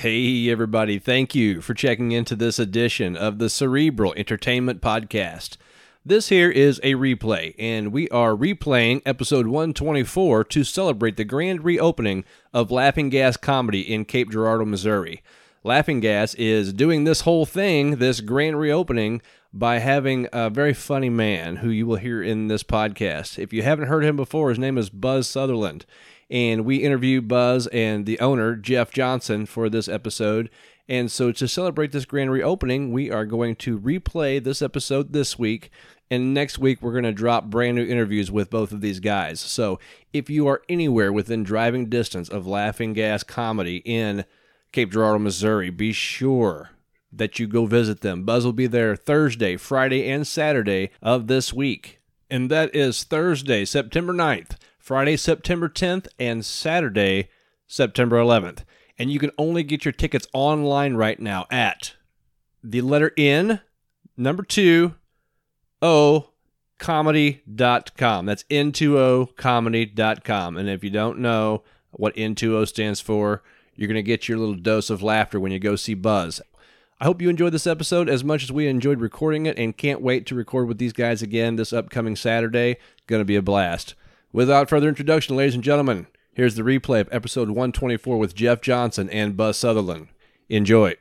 Hey, everybody. Thank you for checking into this edition of the Cerebral Entertainment Podcast. This here is a replay, and we are replaying episode 124 to celebrate the grand reopening of Laughing Gas Comedy in Cape Girardeau, Missouri. Laughing Gas is doing this whole thing, this grand reopening, by having a very funny man who you will hear in this podcast. If you haven't heard him before, his name is Buzz Sutherland. And we interviewed Buzz and the owner, Jeff Johnson, for this episode. And so to celebrate this grand reopening, we are going to replay this episode this week. And next week, we're going to drop brand new interviews with both of these guys. So if you are anywhere within driving distance of Laughing Gas Comedy in Cape Girardeau, Missouri, be sure that you go visit them. Buzz will be there Thursday, Friday, and Saturday of this week. And that is Thursday, September 9th, Friday, September 10th, and Saturday, September 11th. And you can only get your tickets online right now at the letter N, number two, O, comedy.com. That's N2O comedy.com. And if you don't know what N2O stands for, you're going to get your little dose of laughter when you go see Buzz. I hope you enjoyed this episode as much as we enjoyed recording it and can't wait to record with these guys again this upcoming Saturday. Going to be a blast. Without further introduction, ladies and gentlemen, here's the replay of episode 124 with Jeff Johnson and Buzz Sutherland. Enjoy.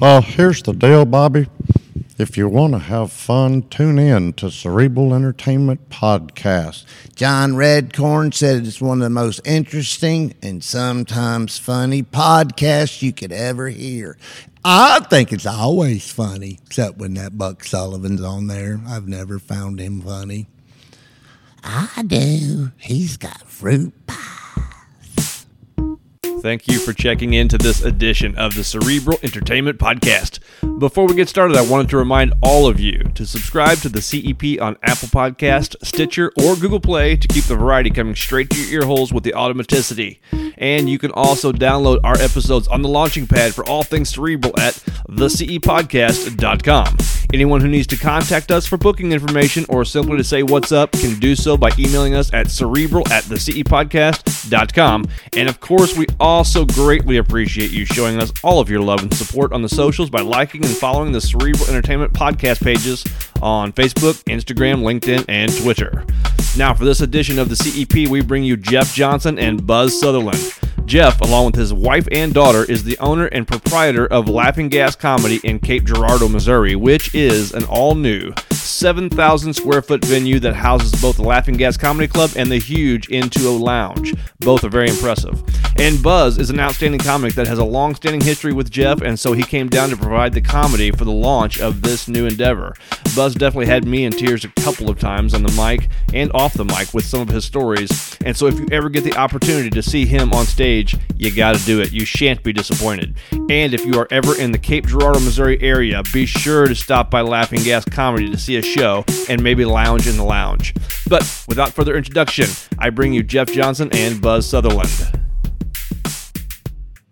Well, here's the deal, Bobby. If you want to have fun, tune in to Cerebral Entertainment Podcast. John Redcorn said it's one of the most interesting and sometimes funny podcasts you could ever hear. I think it's always funny, except when that Buck Sullivan's on there. I've never found him funny. I do. He's got fruit pie. Thank you for checking into this edition of the Cerebral Entertainment Podcast. Before we get started, I wanted to remind all of you to subscribe to the CEP on Apple Podcast, Stitcher, or Google Play to keep the variety coming straight to your ear holes with the automaticity. And you can also download our episodes on the launching pad for all things cerebral at thecepodcast.com. Anyone who needs to contact us for booking information or simply to say what's up can do so by emailing us at cerebral at thecepodcast.com. And of course, we greatly appreciate you showing us all of your love and support on the socials by liking and following the Cerebral Entertainment podcast pages on Facebook, Instagram, LinkedIn, and Twitter. Now, for this edition of the CEP, we bring you Jeff Johnson and Buzz Sutherland. Jeff, along with his wife and daughter, is the owner and proprietor of Laughing Gas Comedy in Cape Girardeau, Missouri, which is an all new 7,000 square foot venue that houses both the Laughing Gas Comedy Club and the huge N2O Lounge. Both are very impressive. And Buzz is an outstanding comic that has a long standing history with Jeff, and so he came down to provide the comedy for the launch of this new endeavor. Buzz definitely had me in tears a couple of times on the mic and off the mic with some of his stories, and so if you ever get the opportunity to see him on stage, you gotta do it. You shan't be disappointed. And if you are ever in the Cape Girardeau, Missouri area, be sure to stop by Laughing Gas Comedy to see a show and maybe lounge in the lounge. But without further introduction, I bring you Jeff Johnson and Buzz Sutherland.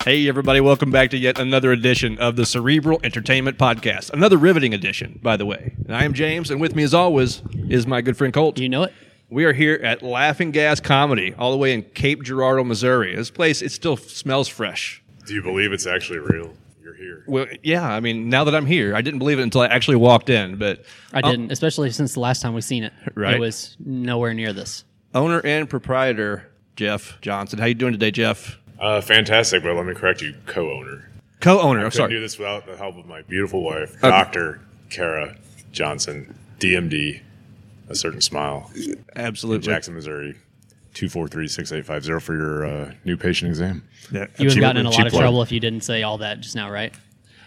Hey, everybody, welcome back to yet another edition of the Cerebral Entertainment Podcast. Another riveting edition, by the way. And I am James, and with me, as always, is my good friend Colt. You know it? We are here at Laughing Gas Comedy, all the way in Cape Girardeau, Missouri. This place, it still smells fresh. Do you believe it's actually real? You're here. Well, yeah, I mean, now that I'm here, I didn't believe it until I actually walked in. But I didn't, especially since the last time we've seen it. Right. It was nowhere near this. owner and proprietor Jeff Johnson, how you doing today, Jeff? Uh, fantastic, but let me correct you, co-owner. Co-owner. I'm Couldn't do this without the help of my beautiful wife, Dr. Kara Johnson, DMD, a certain smile, Absolutely. Jackson, Missouri. 243-6850 for your uh, new patient exam. Yeah. You would have gotten in a lot of plug. trouble if you didn't say all that just now, right?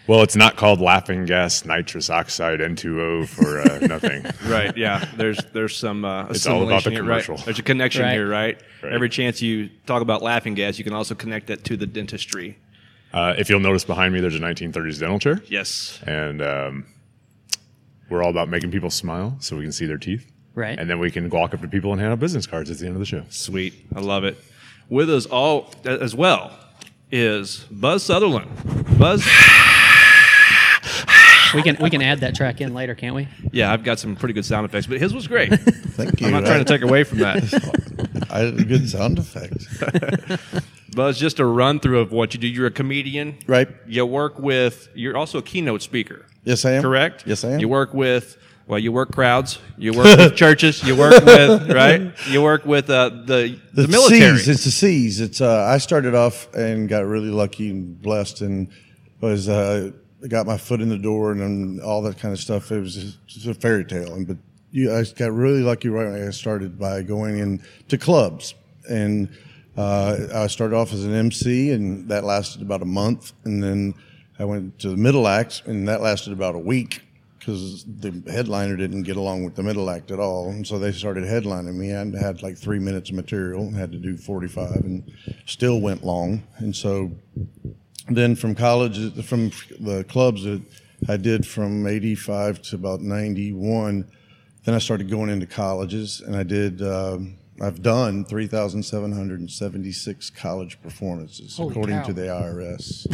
Well, it's not called laughing gas nitrous oxide N2O for uh, nothing. Right. Yeah. There's there's some. Uh, It's all about the assimilation here, commercial. Right? There's a connection Right. here, right? Right. Every chance you talk about laughing gas, you can also connect that to the dentistry. Uh, if you'll notice behind me, there's a 1930s dental chair. Yes. And um, we're all about making people smile so we can see their teeth. Right. And then we can walk up to people and hand out business cards at the end of the show. Sweet. I love it. With us all as well is Buzz Sutherland. Buzz. we can we can add that track in later, can't we? Yeah, I've got some pretty good sound effects, but his was great. Thank you. I'm not trying to take away from that. I had a good sound effect. Buzz, just a run through of what you do. You're a comedian, Right. You work with. You're also a keynote speaker. Yes, I am. Correct. Yes, I am. You work with. Well, you work crowds. You work with churches. You work with right. You work with uh, the the, The military. C's, it's the seas. It's uh, I started off and got really lucky and blessed and was uh, got my foot in the door and then all that kind of stuff. It was just a fairy tale. And but you, I got really lucky right when I started by going in to clubs and uh, I started off as an MC and that lasted about a month and then I went to the middle act and that lasted about a week because the headliner didn't get along with the middle act at all. And so they started headlining me. I had like three minutes of material had to do 45 and still went long. And so then from college, from the clubs that I did from 85 to about 91, then I started going into colleges and I did, um, I've done 3,776 college performances, Holy according cow. to the IRS.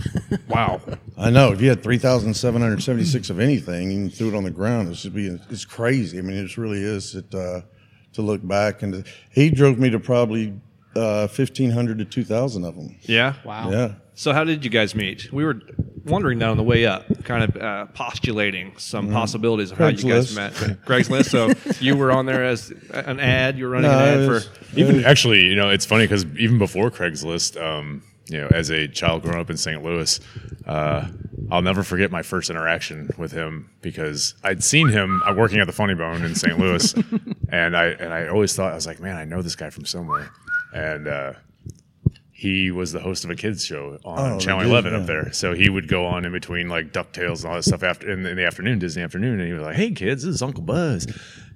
wow. I know. If you had three thousand seven hundred seventy-six of anything and you threw it on the ground, it's just be it's crazy. I mean, it really is. It uh, to look back and he drove me to probably uh, fifteen hundred to two thousand of them. Yeah. Wow. Yeah. So how did you guys meet? We were wondering that on the way up, kind of uh, postulating some possibilities of how you guys Craigslist. met. Craigslist. So you were on there as an ad. You were running No, an ad it for. was- Even actually, you know, it's funny because even before Craigslist, um, you know, as a child growing up in St. Louis, uh, I'll never forget my first interaction with him because I'd seen him uh, working at the Funny Bone in St. Louis, and I and I always thought I was like, man, I know this guy from somewhere, and uh, he was the host of a kids show on Oh, Channel 11 yeah. up there. So he would go on in between like Ducktales and all that stuff after in, in the afternoon, Disney afternoon, and he was like, "Hey kids, this is Uncle Buzz,"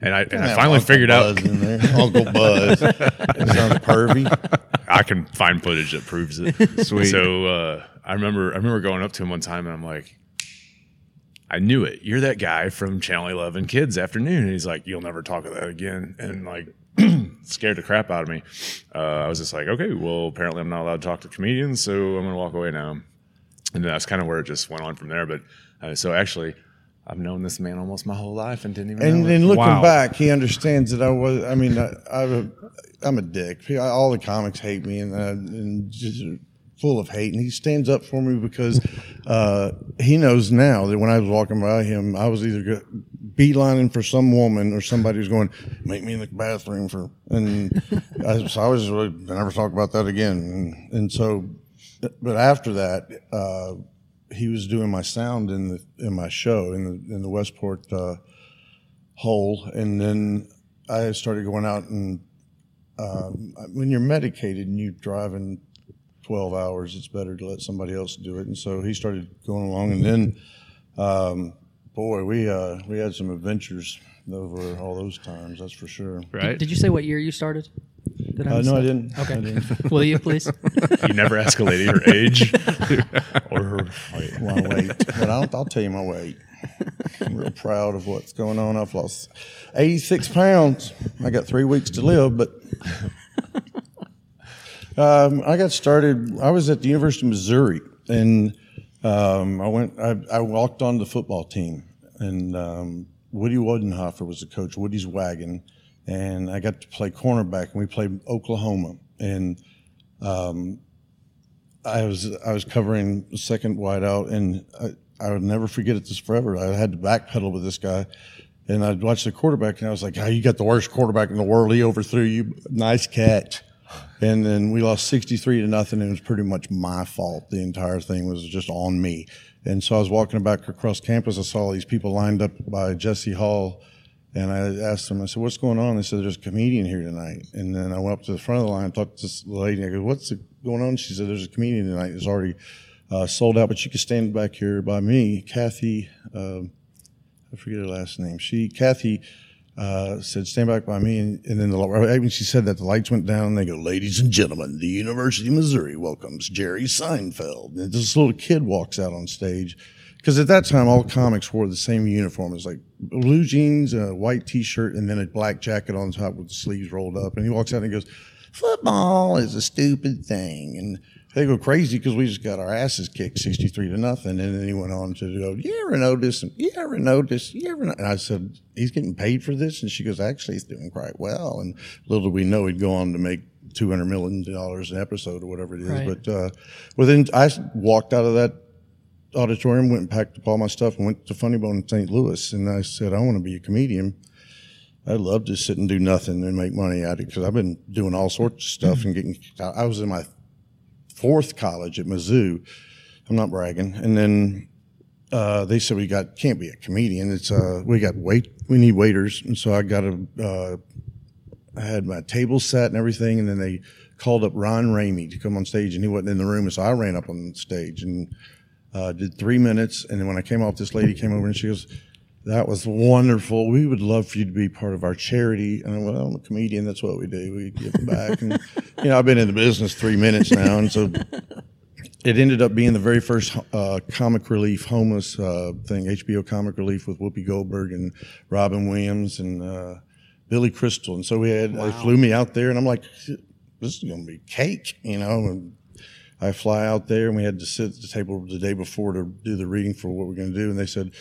and I and I finally Uncle figured out Buzz in there. Uncle Buzz. it sounds pervy. I can find footage that proves it. Sweet. So uh, I remember I remember going up to him one time and I'm like, I knew it. You're that guy from Channel 11 Kids Afternoon. And he's like, you'll never talk of that again. And like, scared the crap out of me. Uh, I was just like, okay, well, apparently I'm not allowed to talk to comedians, so I'm going to walk away now. And that's kind of where it just went on from there. But uh, so actually, I've known this man almost my whole life and didn't even And then looking Wow. back, he understands that I was. I mean, I, I'm a, I'm a dick. All the comics hate me, and, uh, and just full of hate. And he stands up for me because uh, he knows now that when I was walking by him, I was either beelining for some woman or somebody who's going, "Make me in the bathroom for." And I, so I was really, I never talk about that again. And, and so, but after that. Uh, he was doing my sound in the in my show in the in the Westport uh, hole, and then I started going out and um, when you're medicated and you're driving 12 hours, it's better to let somebody else do it. And so he started going along, and then um, boy, we uh, we had some adventures over all those times. That's for sure. Right. Did you say what year you started? Did Uh, miss no, I didn't. Okay. I didn't. Will you please? you never ask a lady her age or her height. my weight, but I'll, I'll tell you my weight. I'm real proud of what's going on. I've lost 86 pounds. I got three weeks to live, but um, I got started. I was at the University of Missouri, and um, I went. I, I walked on the football team, and um, Woody Widenhofer was the coach. Woody's wagon, and I got to play cornerback, and we played Oklahoma, and I was I was covering second wideout, and I, I would never forget it this forever. I had to backpedal with this guy, and I'd watch the quarterback, and I was like, "Oh, you got the worst quarterback in the world. He overthrew you. Nice catch." And then we lost sixty-three to nothing. And it was pretty much my fault. The entire thing was just on me. And so I was walking back across campus. I saw all these people lined up by Jesse Hall. And I asked them, I said, what's going on? They said, there's a comedian here tonight. And then I went up to the front of the line and talked to this lady. I go, what's going on? She said, there's a comedian tonight. It's already uh, sold out, but you can stand back here by me. Kathy, um I forget her last name. She, Kathy, uh, said, stand back by me. And, and then the, right when she said that, the lights went down. And they go, ladies and gentlemen, the University of Missouri welcomes Jerry Seinfeld. And this little kid walks out on stage. Because at that time, all comics wore the same uniform. It's like blue jeans, a white T-shirt, and then a black jacket on top with the sleeves rolled up. And he walks out and he goes, "Football is a stupid thing." And they go crazy because we just got our asses kicked, sixty-three to nothing. And then he went on to go, "You ever notice? You ever notice? You ever?" Know? And I said, "He's getting paid for this." And she goes, "Actually, he's doing quite well." And little did we know he'd go on to make two hundred million dollars an episode or whatever it is. Right. But uh, within, I walked out of that auditorium, went and packed up all my stuff, and went to Funny Bone in St. Louis. And I said, I want to be a comedian. I'd love to sit and do nothing and make money at it because I've been doing all sorts of stuff and getting. I was in my fourth college at Mizzou. I'm not bragging. And then uh, they said we got can't be a comedian. It's uh, we got wait we need waiters, and so I got a. Uh, I had my table set and everything, and then they called up Ron Ramey to come on stage, and he wasn't in the room, and so I ran up on stage and uh, did three minutes. And then when I came off, this lady came over and she goes, "That was wonderful. We would love for you to be part of our charity." And I went, "I'm a comedian. That's what we do. We give back." And you know, I've been in the business three minutes now, and so it ended up being the very first uh, comic relief homeless uh, thing, HBO comic relief with Whoopi Goldberg and Robin Williams and uh, Billy Crystal. And so we had, they flew me out there, and I'm like, this is going to be cake, you know. And I fly out there, and we had to sit at the table the day before to do the reading for what we're going to do. And they said,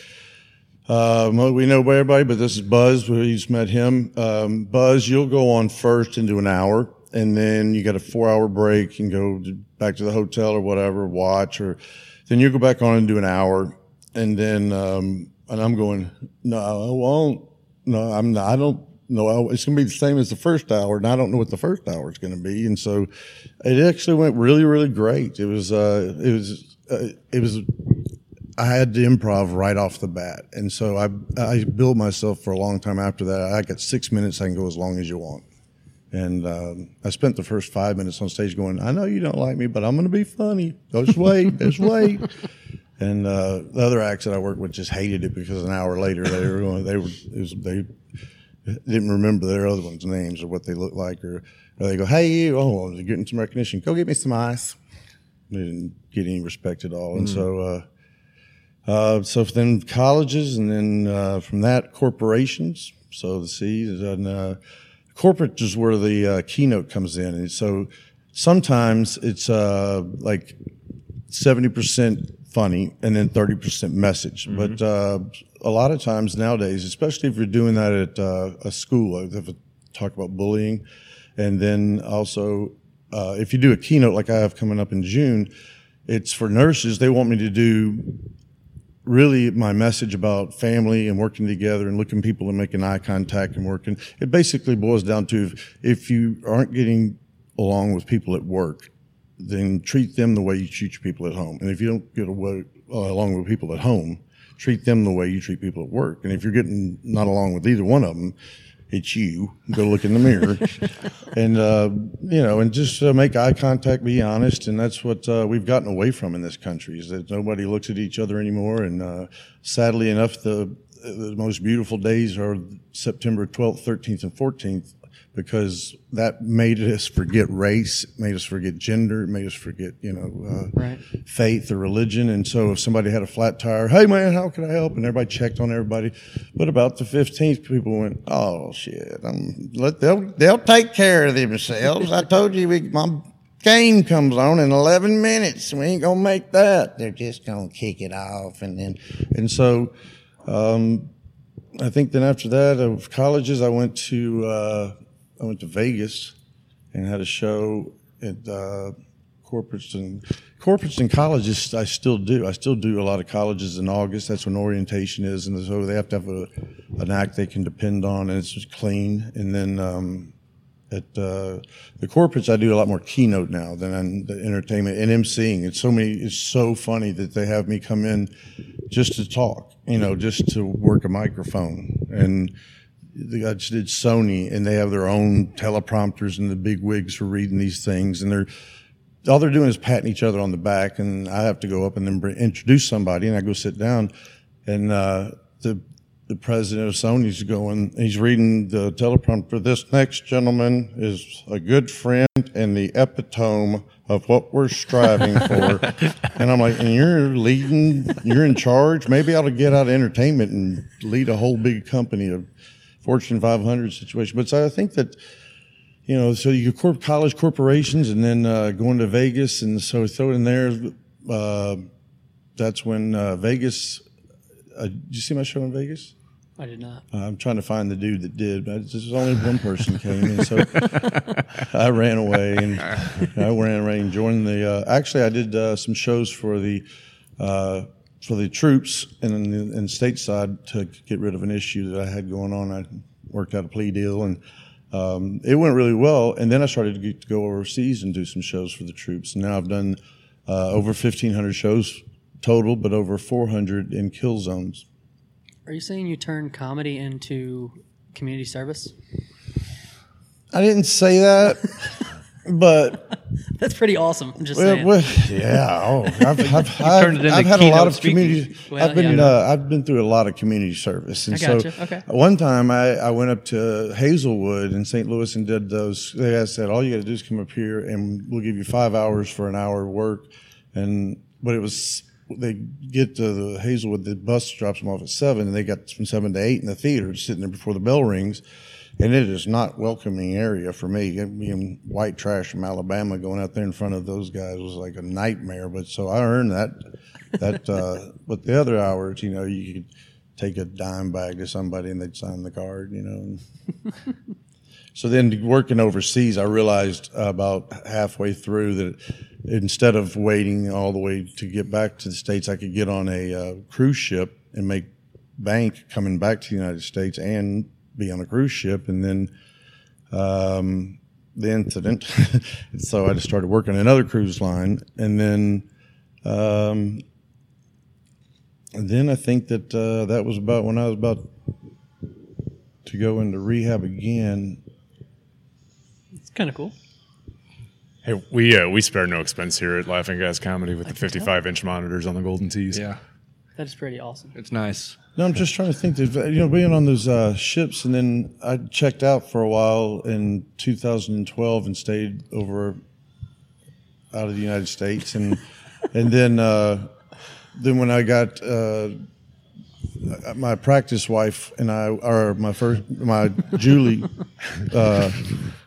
uh, we know everybody, but this is Buzz. We just met him. Um, Buzz, you'll go on first into an hour, and then you got a four-hour break and go back to the hotel or whatever, watch, or then you go back on and do an hour, and then um, and I'm going, no, I won't. No, I'm not. I don't. No, it's going to be the same as the first hour, and I don't know what the first hour is going to be. And so, it actually went really, really great. It was, uh, it was, uh, it was I had to improv right off the bat, and so I I built myself for a long time after that. I got six minutes. I can go as long as you want, and um, I spent the first five minutes on stage going, "I know you don't like me, but I'm going to be funny. Just wait, just wait." And uh, the other acts that I worked with just hated it because an hour later they were going, they were it was, they didn't remember their other ones' names or what they looked like, or, or they go, "Hey, you, oh, you're getting some recognition. Go get me some ice." They didn't get any respect at all, and so. Uh, uh, so then colleges, and then uh, from that corporations. So the C, and uh, corporate is where the uh, keynote comes in, and so sometimes it's uh, like seventy percent funny and then thirty percent message. But uh, a lot of times nowadays, especially if you're doing that at uh, a school, if I talk about bullying, and then also uh, if you do a keynote like I have coming up in June, it's for nurses. They want me to do really my message about family and working together and looking people and making eye contact and working. It basically boils down to if, if you aren't getting along with people at work, then treat them the way you treat people at home. And if you don't get away, uh, along with people at home, treat them the way you treat people at work. And if you're getting not along with either one of them, it's you. Go look in the mirror, and uh, you know, and just uh, make eye contact, be honest, and that's what uh, we've gotten away from in this country is that nobody looks at each other anymore. And uh, sadly enough, the the most beautiful days are September 12th, 13th, and 14th because that made us forget race, made us forget gender, made us forget, you know, uh, Right. faith or religion. And so if somebody had a flat tire, hey man, how can I help? And everybody checked on everybody. But about the 15th, people went, oh shit, I'm, let, they'll, they'll take care of themselves. I told you we, my game comes on in 11 minutes. We ain't gonna make that. They're just gonna kick it off. And then, and so, um, I think then after that of colleges, I went to uh, I went to Vegas and had a show at uh, corporates and corporates and colleges. I still do. I still do a lot of colleges in August. That's when orientation is, and so they have to have a, an act they can depend on, and it's just clean. And then um, at uh, the corporates, I do a lot more keynote now than the entertainment and emceeing. It's so many. It's so funny that they have me come in just to talk. You know, just to work a microphone. And I just did Sony, and they have their own teleprompters, and the big wigs are reading these things, and they're all they're doing is patting each other on the back, and I have to go up and then bring, introduce somebody, and I go sit down, and uh, the the president of Sony's going, he's reading the teleprompter. This next gentleman is a good friend and the epitome of what we're striving for. and I'm like, and you're leading, you're in charge. Maybe I ought to get out of entertainment and lead a whole big company, a Fortune 500 situation. But so I think that you know, so you corp college corporations and then uh, going to Vegas, and so throw it in there. Uh, that's when uh, Vegas. Uh, did you see my show in Vegas? I did not. I'm trying to find the dude that did, but it's just only one person came, and so I ran away and I ran away and joined the. Uh, actually, I did uh, some shows for the uh, for the troops and in, in stateside to get rid of an issue that I had going on. I worked out a plea deal and. Um, it went really well, and then I started to, get, to go overseas and do some shows for the troops. And now I've done uh, over 1,500 shows total, but over 400 in kill zones. Are you saying you turned comedy into community service? I didn't say that, but That's pretty awesome. I'm just well, saying. well, yeah. Oh, I've, I've, I've, I've had a lot of speaking. community. Well, I've been yeah. uh, I've been through a lot of community service, and so. Okay. one time I, I went up to Hazelwood in St. Louis and did those. They guys said all you got to do is come up here, and we'll give you five hours for an hour of work, and but it was. They get to the Hazelwood, the bus drops them off at seven, and they got from seven to eight in the theater, sitting there before the bell rings, and it is not welcoming area for me. Being white trash from Alabama, going out there in front of those guys was like a nightmare. But so I earned that. That, uh, but the other hours, you know, you could take a dime bag to somebody and they'd sign the card, you know. so then working overseas, I realized about halfway through that instead of waiting all the way to get back to the states, I could get on a uh, cruise ship and make bank coming back to the United States and be on a cruise ship, and then um, the incident. so I just started working another cruise line, and then um, and then I think that uh, that was about when I was about to go into rehab again. It's kind of cool. Hey, we uh, we spare no expense here at Laughing Gas Comedy with the 55 inch monitors on the golden tees. Yeah, That is pretty awesome. it's nice. No, I'm just trying to think. That, you know, being on those uh, ships, and then I checked out for a while in 2012 and stayed over out of the United States, and and then uh, then when I got uh, my practice wife and I, or my first my Julie. Uh,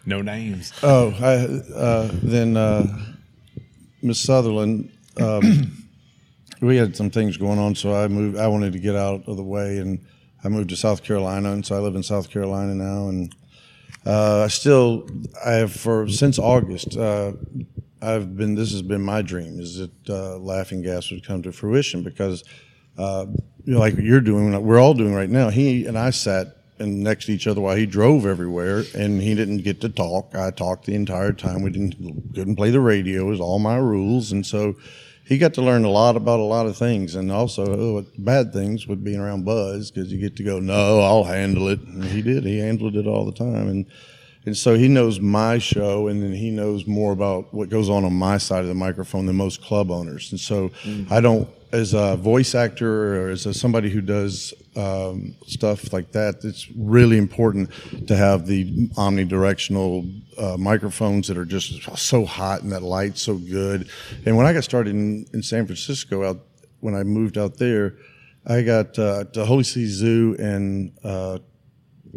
No names. Oh, I, uh, then uh, Miss Sutherland, um, we had some things going on, so I moved. I wanted to get out of the way, and I moved to South Carolina, and so I live in South Carolina now, and uh, I still, I have for since August. Uh, I've been. This has been my dream: is that uh, Laughing Gas would come to fruition because, uh, you know, like you're doing, we're all doing right now. He and I sat and next to each other while he drove everywhere, and he didn't get to talk. I talked the entire time. We didn't couldn't play the radio. It was all my rules, and so he got to learn a lot about a lot of things, and also oh, bad things with being around Buzz because you get to go, no, I'll handle it. And he did. He handled it all the time, and and so he knows my show, and then he knows more about what goes on on my side of the microphone than most club owners. And so I don't, as a voice actor or as a, somebody who does um, stuff like that, it's really important to have the omnidirectional uh, microphones that are just so hot and that light's so good. And when I got started in, in San Francisco, out when I moved out there, I got uh, to Holy City Zoo and uh,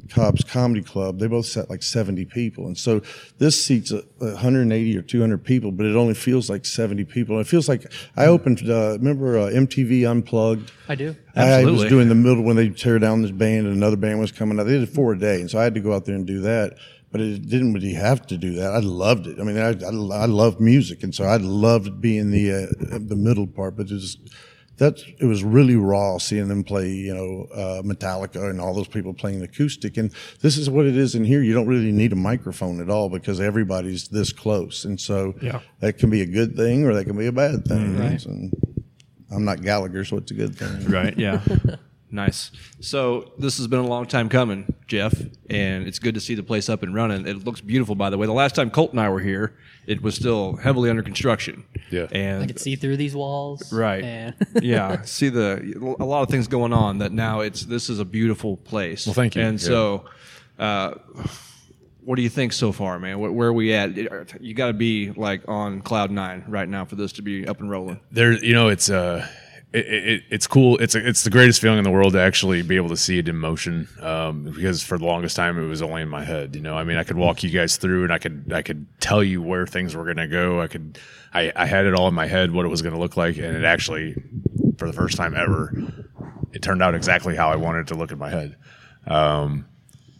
Cobb's Comedy Club, they both sat like 70 people. And so this seats a, 180 or 200 people, but it only feels like 70 people. And it feels like I opened, uh, remember uh, MTV Unplugged? I do. Absolutely. I was doing the middle when they tear down this band and another band was coming out. They did four a day. And so I had to go out there and do that. But it didn't really have to do that. I loved it. I mean, I, I, I love music. And so I loved being the, uh, the middle part, but it was, that it was really raw seeing them play, you know, uh, Metallica and all those people playing acoustic. And this is what it is in here. You don't really need a microphone at all because everybody's this close. And so Yeah. that can be a good thing or that can be a bad thing. Right. And I'm not Gallagher, so it's a good thing. Right. Yeah. nice. So this has been a long time coming, Jeff, and it's good to see the place up and running. It looks beautiful, by the way. The last time Colt and I were here, it was still heavily under construction. Yeah. And I could see through these walls. Right. And yeah, see the a lot of things going on that now it's this is a beautiful place. Well, thank you. And Yeah. so, uh, what do you think so far, man? Where, where are we at? You got to be like on cloud nine right now for this to be up and rolling. there you know it's uh it, it, it's cool. It's a, it's the greatest feeling in the world to actually be able to see it in motion um, because for the longest time it was only in my head you know? I mean i could walk you guys through and i could i could tell you where things were going to go. I could I, I had it all in my head what it was going to look like and it actually for the first time ever it turned out exactly how I wanted it to look in my head. Um,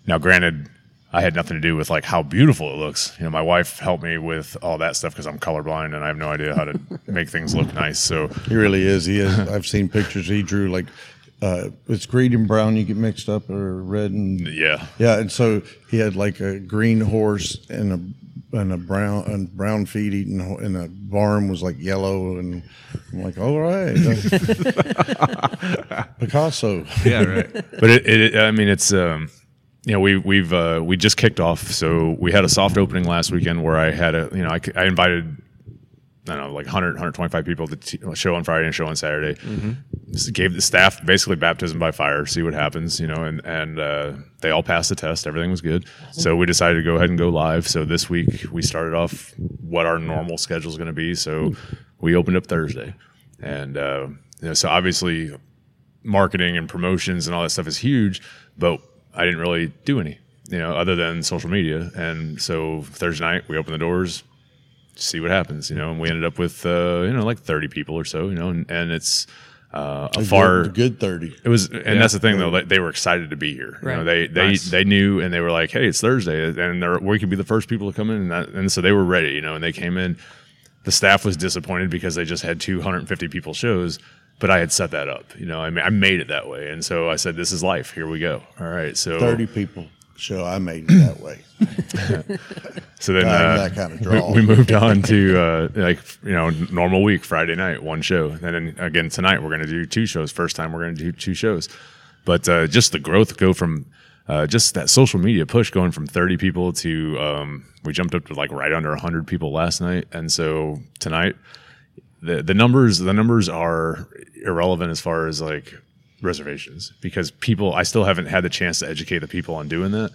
now, granted, I had nothing to do with like how beautiful it looks. You know, my wife helped me with all that stuff because I'm colorblind and I have no idea how to make things look nice. So He really is. He is. I've seen pictures he drew like uh, it's green and brown. You get mixed up or red and yeah, yeah. And so he had like a green horse and a and a brown and brown feet eating and a barn was like yellow and I'm like all right Picasso. Yeah, right. but it, it, I mean, it's, um, you know, we, we've, uh, we just kicked off. So we had a soft opening last weekend where I had a, you know, I, I invited, I don't know, like 100, 125 people to t- show on Friday and show on Saturday. Just gave the staff basically baptism by fire, see what happens, you know, and, and, uh, they all passed the test. Everything was good. So we decided to go ahead and go live. So this week we started off what our normal schedule is going to be. So we opened up Thursday and, uh, you know, so obviously marketing and promotions and all that stuff is huge, but I didn't really do any, you know, other than social media. And so Thursday night we opened the doors, see what happens, you know, and we ended up with, uh, you know, like 30 people or so, you know, and, and it's, uh, a far, good, good thirty. it was, and that's the thing though. Like, they were excited to be here. You know, they they Nice. they knew, and they were like, "Hey, it's Thursday, and we could be the first people to come in." And, that, and so they were ready. You know, and they came in. The staff was disappointed because they just had 250 people shows, but I had set that up. You know, I mean, I made it that way, and so I said, "This is life. Here we go." All right, so Thirty people show. I made it that way. So then uh, that kind of we, draw. we moved on to uh, like you know normal week Friday night one show and then again tonight we're going to do two shows first time we're going to do two shows but uh, just the growth go from uh, just that social media push going from 30 people to um, we jumped up to like right under 100 people last night and so tonight the the numbers the numbers are irrelevant as far as like reservations because people I still haven't had the chance to educate the people on doing that.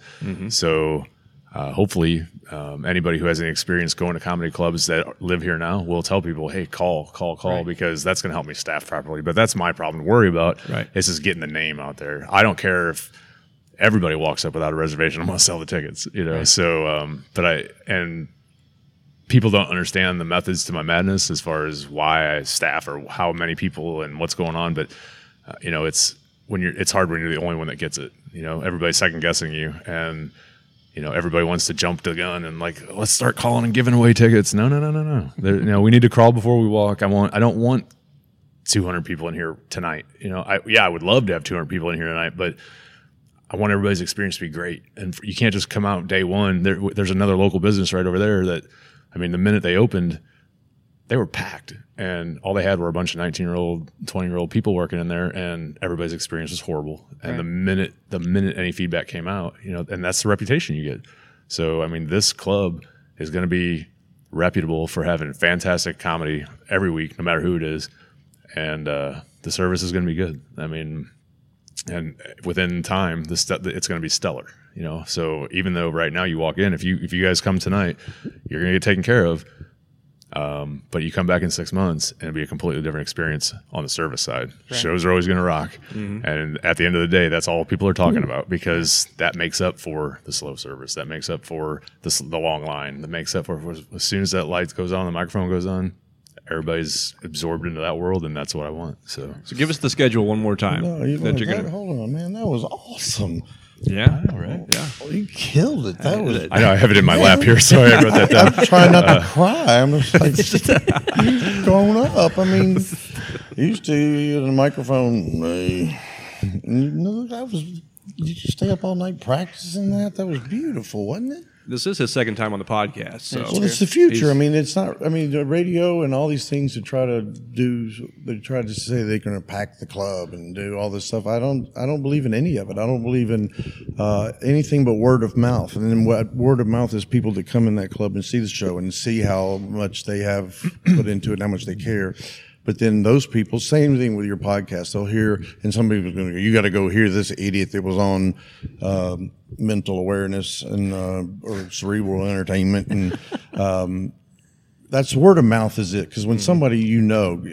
So uh, hopefully um, anybody who has any experience going to comedy clubs that live here now will tell people, hey, call, call, call, because that's going to help me staff properly. But that's my problem to worry about. Right. It's just getting the name out there. I don't care if everybody walks up without a reservation. I'm going to sell the tickets, you know? So, um, but I, and people don't understand the methods to my madness as far as why I staff or how many people and what's going on. But uh, you know, it's when you're it's hard when you're the only one that gets it. You know, everybody's second guessing you, and you know everybody wants to jump the gun and like let's start calling and giving away tickets. No, no, no, no, no. There, you know, we need to crawl before we walk. I want. I don't want 200 people in here tonight. You know, I yeah, I would love to have 200 people in here tonight, but I want everybody's experience to be great. And you can't just come out day one. There, there's another local business right over there that, I mean, the minute they opened, they were packed, and all they had were a bunch of 19 year old, 20 year old people working in there, and everybody's experience was horrible. And the minute the minute any feedback came out, you know, and that's the reputation you get. So I mean, this club is going to be reputable for having fantastic comedy every week, no matter who it is, and uh, the service is going to be good. I mean, and within time, the st- it's going to be stellar. You know, so even though right now you walk in, if you if you guys come tonight, you're going to get taken care of. Um, but you come back in six months and it'll be a completely different experience on the service side. Shows are always going to rock, and at the end of the day, that's all people are talking about because that makes up for the slow service. That makes up for the, the long line. That makes up for, for as soon as that light goes on, the microphone goes on, everybody's absorbed into that world, and that's what I want. So So give us the schedule one more time. No, you that you're that- gonna. hold on, man. That was awesome. Yeah, right. Yeah. Oh, you killed it. That was. It. I know I have it in my lap here, so I wrote that down. I'm trying not to cry. I'm just like you've grown up. I mean, used to you had a microphone. Uh, you know, that was. Did you stay up all night practicing that? That was beautiful, wasn't it? This is his second time on the podcast. So Well, it's the future. He's- I mean, it's not. I mean, the radio and all these things to try to do. They try to say they're going to pack the club and do all this stuff. I don't. I don't believe in any of it. I don't believe in uh, anything but word of mouth. And then what word of mouth is people that come in that club and see the show and see how much they have put into it, and how much they care. But then those people, same thing with your podcast. They'll hear, and somebody's going to go, "You got to go hear this idiot that was on um, mental awareness and uh, or cerebral entertainment." And um, that's word of mouth, is it? Because when somebody you know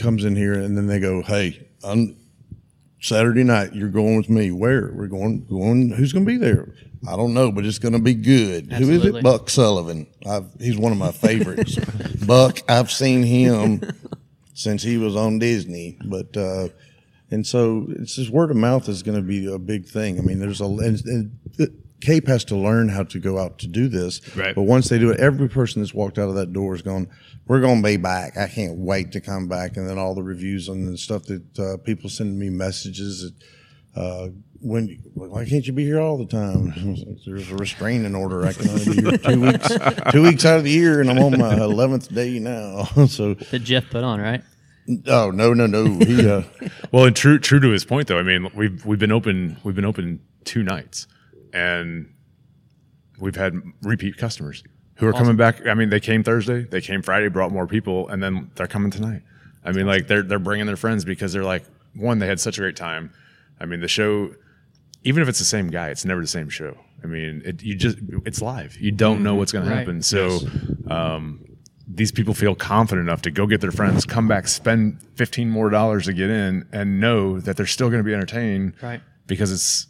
comes in here and then they go, "Hey, on Saturday night, you're going with me. Where we're going? Going? Who's going to be there?" I don't know, but it's going to be good. Who is it? Buck Sullivan. I've, he's one of my favorites. Buck, I've seen him since he was on Disney. But uh, And so it's just word of mouth is going to be a big thing. I mean, there's a and, and Cape has to learn how to go out to do this. Right. But once they do it, every person that's walked out of that door is going, "We're going to be back. I can't wait to come back." And then all the reviews and the stuff that uh, people sending me messages. That, uh, when why can't you be here all the time? There's a restraining order. I can only be here two weeks, two weeks out of the year, and I'm on my eleventh day now. so, That Jeff put on, right? oh no, no, no. He, uh, Well, and true true to his point though, I mean, we've we've been open we've been open two nights, and we've had repeat customers who are coming back. I mean, they came Thursday, they came Friday, brought more people, and then they're coming tonight. I mean, like they're they're bringing their friends because they're like one, they had such a great time. I mean, the show, even if it's the same guy, it's never the same show. I mean, it, you just it's live. You don't know what's going Right. to happen. So. Um, these people feel confident enough to go get their friends, come back, spend 15 more dollars to get in, and know that they're still going to be entertained Right. because it's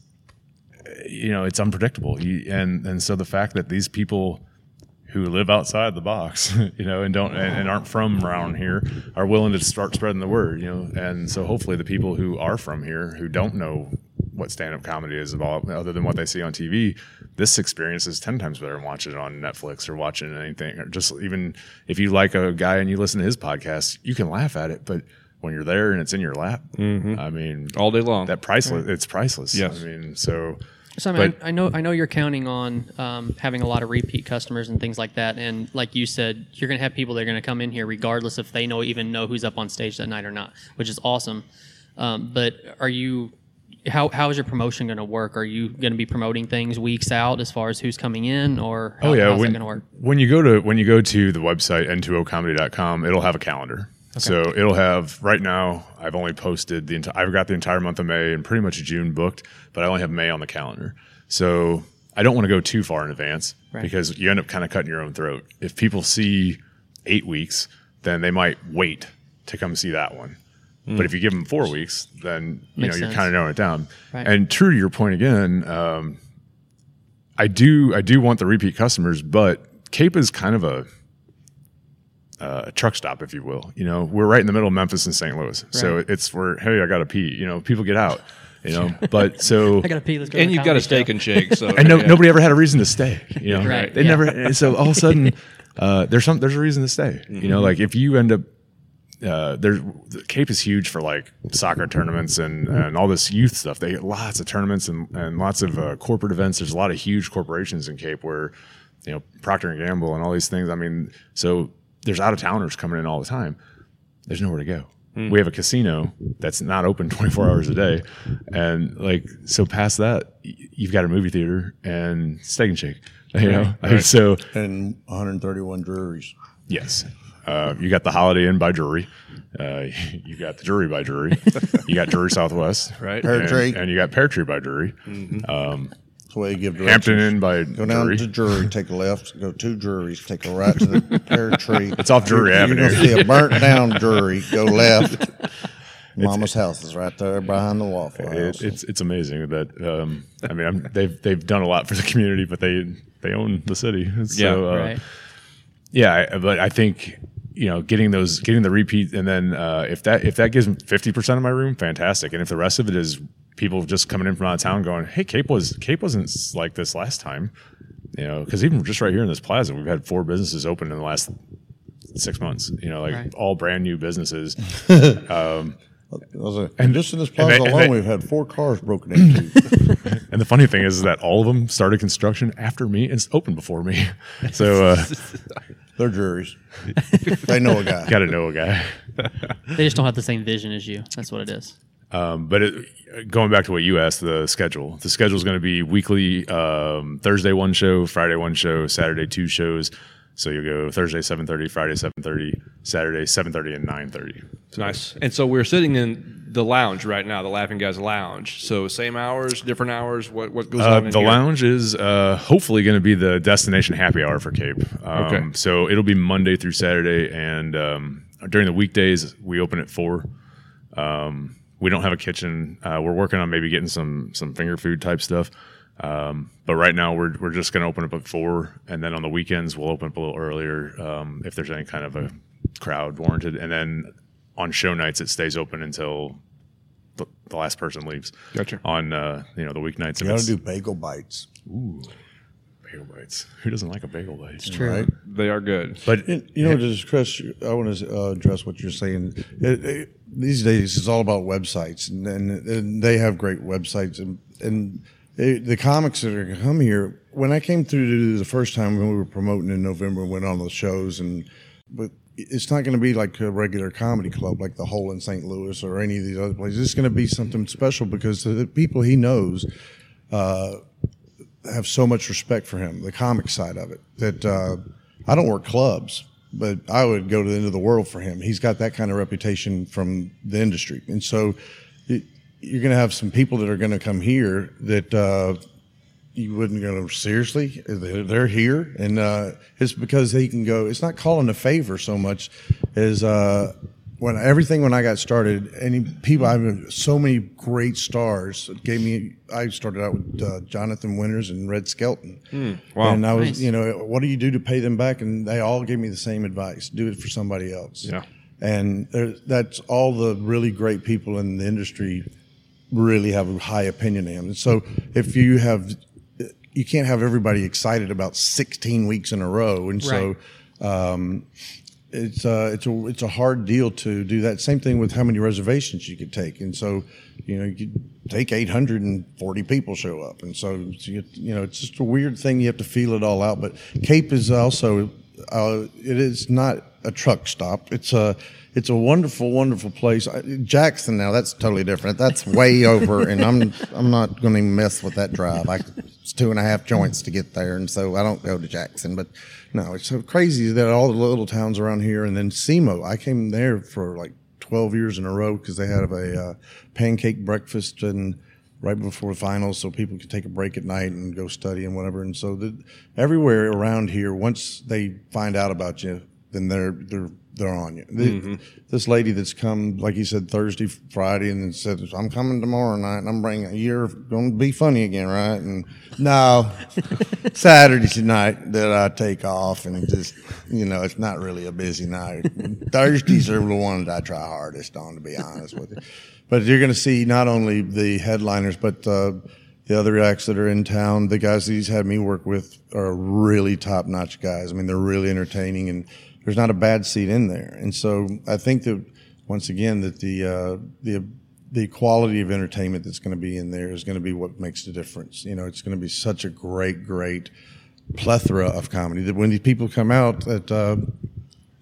you know it's unpredictable you, and and so the fact that these people who live outside the box you know and don't and, and aren't from around here are willing to start spreading the word you know and so hopefully the people who are from here who don't know what stand-up comedy is about other than what they see on tv this experience is 10 times better than watching it on netflix or watching anything or just even if you like a guy and you listen to his podcast you can laugh at it but when you're there and it's in your lap i mean all day long. that priceless it's priceless Yes. i mean so So I, mean, But- I, I know I know you're counting on um, having a lot of repeat customers and things like that. And like you said, you're going to have people that are going to come in here regardless if they know even know who's up on stage that night or not, which is awesome. Um, but are you? How, how is your promotion going to work? Are you going to be promoting things weeks out as far as who's coming in, or how, oh yeah how's when, going to work? when you go to when you go to the website n2ocomedy.com it'll have a calendar so it'll have right now i've only posted the entire i've got the entire month of may and pretty much june booked but i only have may on the calendar so i don't want to go too far in advance Right. because you end up kind of cutting your own throat if people see eight weeks then they might wait to come see that one but if you give them four weeks then you Makes know you're kind of narrowing it down Right. and true to your point again um, I do I do want the repeat customers, but Cape is kind of a uh, a truck stop, if you will. You know, we're right in the middle of Memphis and St. Louis, so it's where hey, I got to pee. You know, people get out. You know, but so I got to pee. Let's go. and to you've got a comedy steak show. and shake. So and no, yeah. nobody ever had a reason to stay. You know, Right, they yeah. never. So all of a sudden, uh, there's some there's a reason to stay. You know, like if you end up. Uh, there's the Cape is huge for like soccer tournaments and, and all this youth stuff. They get lots of tournaments and, and lots of uh, corporate events. There's a lot of huge corporations in Cape where, you know, Procter and Gamble and all these things. I mean, so there's out of towners coming in all the time. There's nowhere to go. We have a casino that's not open 24 hours a day, and like so past that, you've got a movie theater and Steak and Shake. You know, so and 131 Druries. Yes. Uh, you got the Holiday Inn by Drury. Uh, you got the Drury by Drury. You got Drury Southwest. Right. Pear And, Tree. and you got Pear Tree by Drury. That's the way you give Hampton. Inn by Go down Drury. to Drury, take a left, go two Druries, take a right to the pear tree. It's off Drury You're Avenue. gonna see a burnt down Drury. Go left. Mama's house is right there behind the Waffle House. It, it's it's amazing that um, I mean I'm, they've they've done a lot for the community, but they they own the city. So, Yeah. uh, Right. Yeah, but I think you know getting those getting the repeat, and then uh, if that if that gives fifty percent of my room, fantastic. And if the rest of it is people just coming in from out of town, going, "Hey, Cape was Cape wasn't like this last time," you know, because even just right here in this plaza, we've had four businesses open in the last six months. You know, like Right. all brand new businesses. I was and just in this plaza they- and alone, they- we've had four cars broken into. And the funny thing is that all of them started construction after me and it's open before me. So uh, They're Druries. They know a guy. got to know a guy. They just don't have the same vision as you. That's what it is. Um, but it, going back to what you asked, the schedule. The schedule is going to be weekly. Um, Thursday one show, Friday one show, Saturday two shows. So you go Thursday seven thirty, Friday seven thirty, Saturday seven thirty, and nine thirty. It's nice. And so we're sitting in the lounge right now, the Laughing Guys Lounge. So same hours, different hours. What what goes Uh, on? in the here? lounge is uh, hopefully going to be the destination happy hour for Cape. Um, Okay. So it'll be Monday through Saturday, and um, during the weekdays we open at four. Um, we don't have a kitchen. Uh, we're working on maybe getting some some finger food type stuff. Um, but right now we're we're just going to open up at four, and then on the weekends we'll open up a little earlier um, if there's any kind of a crowd warranted, and then on show nights it stays open until the, the last person leaves. Gotcha. On uh, you know the weeknights. You and got to do bagel bites. Ooh. Bagel bites. Who doesn't like a bagel bite? It's True. Right? They are good. But You you know, just Chris, I want to uh, address what you're saying. It, it, these days, it's all about websites, and, and, and they have great websites. And, and it, the comics that are come here, when I came through to do the first time when we were promoting in November, went on the shows, and but it's not going to be like a regular comedy club like the Hole in St. Louis or any of these other places. It's going to be something special because the people he knows have so much respect for him, the comic side of it. That uh, I don't work clubs, but I would go to the end of the world for him. He's got that kind of reputation from the industry, and so it, you're going to have some people that are going to come here that uh, you wouldn't go seriously. They're, they're here, and uh, it's because they can go. It's not calling a favor so much as. Uh, when everything when I got started, any people I have so many great stars gave me. I started out with uh, Jonathan Winters and Red Skelton, wow. and I was Nice. you know what do you do to pay them back? And they all gave me the same advice: do it for somebody else. Yeah. and that's all the really great people in the industry really have a high opinion of him. And so if you have, you can't have everybody excited about 16 weeks in a row, and so um, it's uh, it's a it's a hard deal to do that. Same thing with how many reservations you could take, and so you know you could take 840 people show up, and so you, you know it's just a weird thing. You have to feel it all out. But Cape is also uh, it is not a truck stop. It's a it's a wonderful, wonderful place. Jackson now that's totally different. That's way over, and I'm I'm not going to mess with that drive. I, it's two and a half joints to get there, and so I don't go to Jackson. But no, it's so crazy that all the little towns around here, and then SEMO. I came there for like 12 years in a row because they had a uh, pancake breakfast and right before finals, so people could take a break at night and go study and whatever. And so the, everywhere around here, once they find out about you, then they're they're they're on you. The- This lady that's come, like you said, Thursday, Friday, and then said, "I'm coming tomorrow night, and I'm bringing a year going to be funny again, right?" And no, Saturday night that I take off, and just you know, it's not really a busy night. Thursdays are the ones I try hardest on, to be honest with you. But you're going to see not only the headliners, but uh, the other acts that are in town. The guys that he's had me work with are really top notch guys. I mean, they're really entertaining, and there's not a bad seat in there. And so I think that once again that the uh, the the quality of entertainment that's going to be in there is going to be what makes the difference. You know, it's going to be such a great, great plethora of comedy that when these people come out, that uh,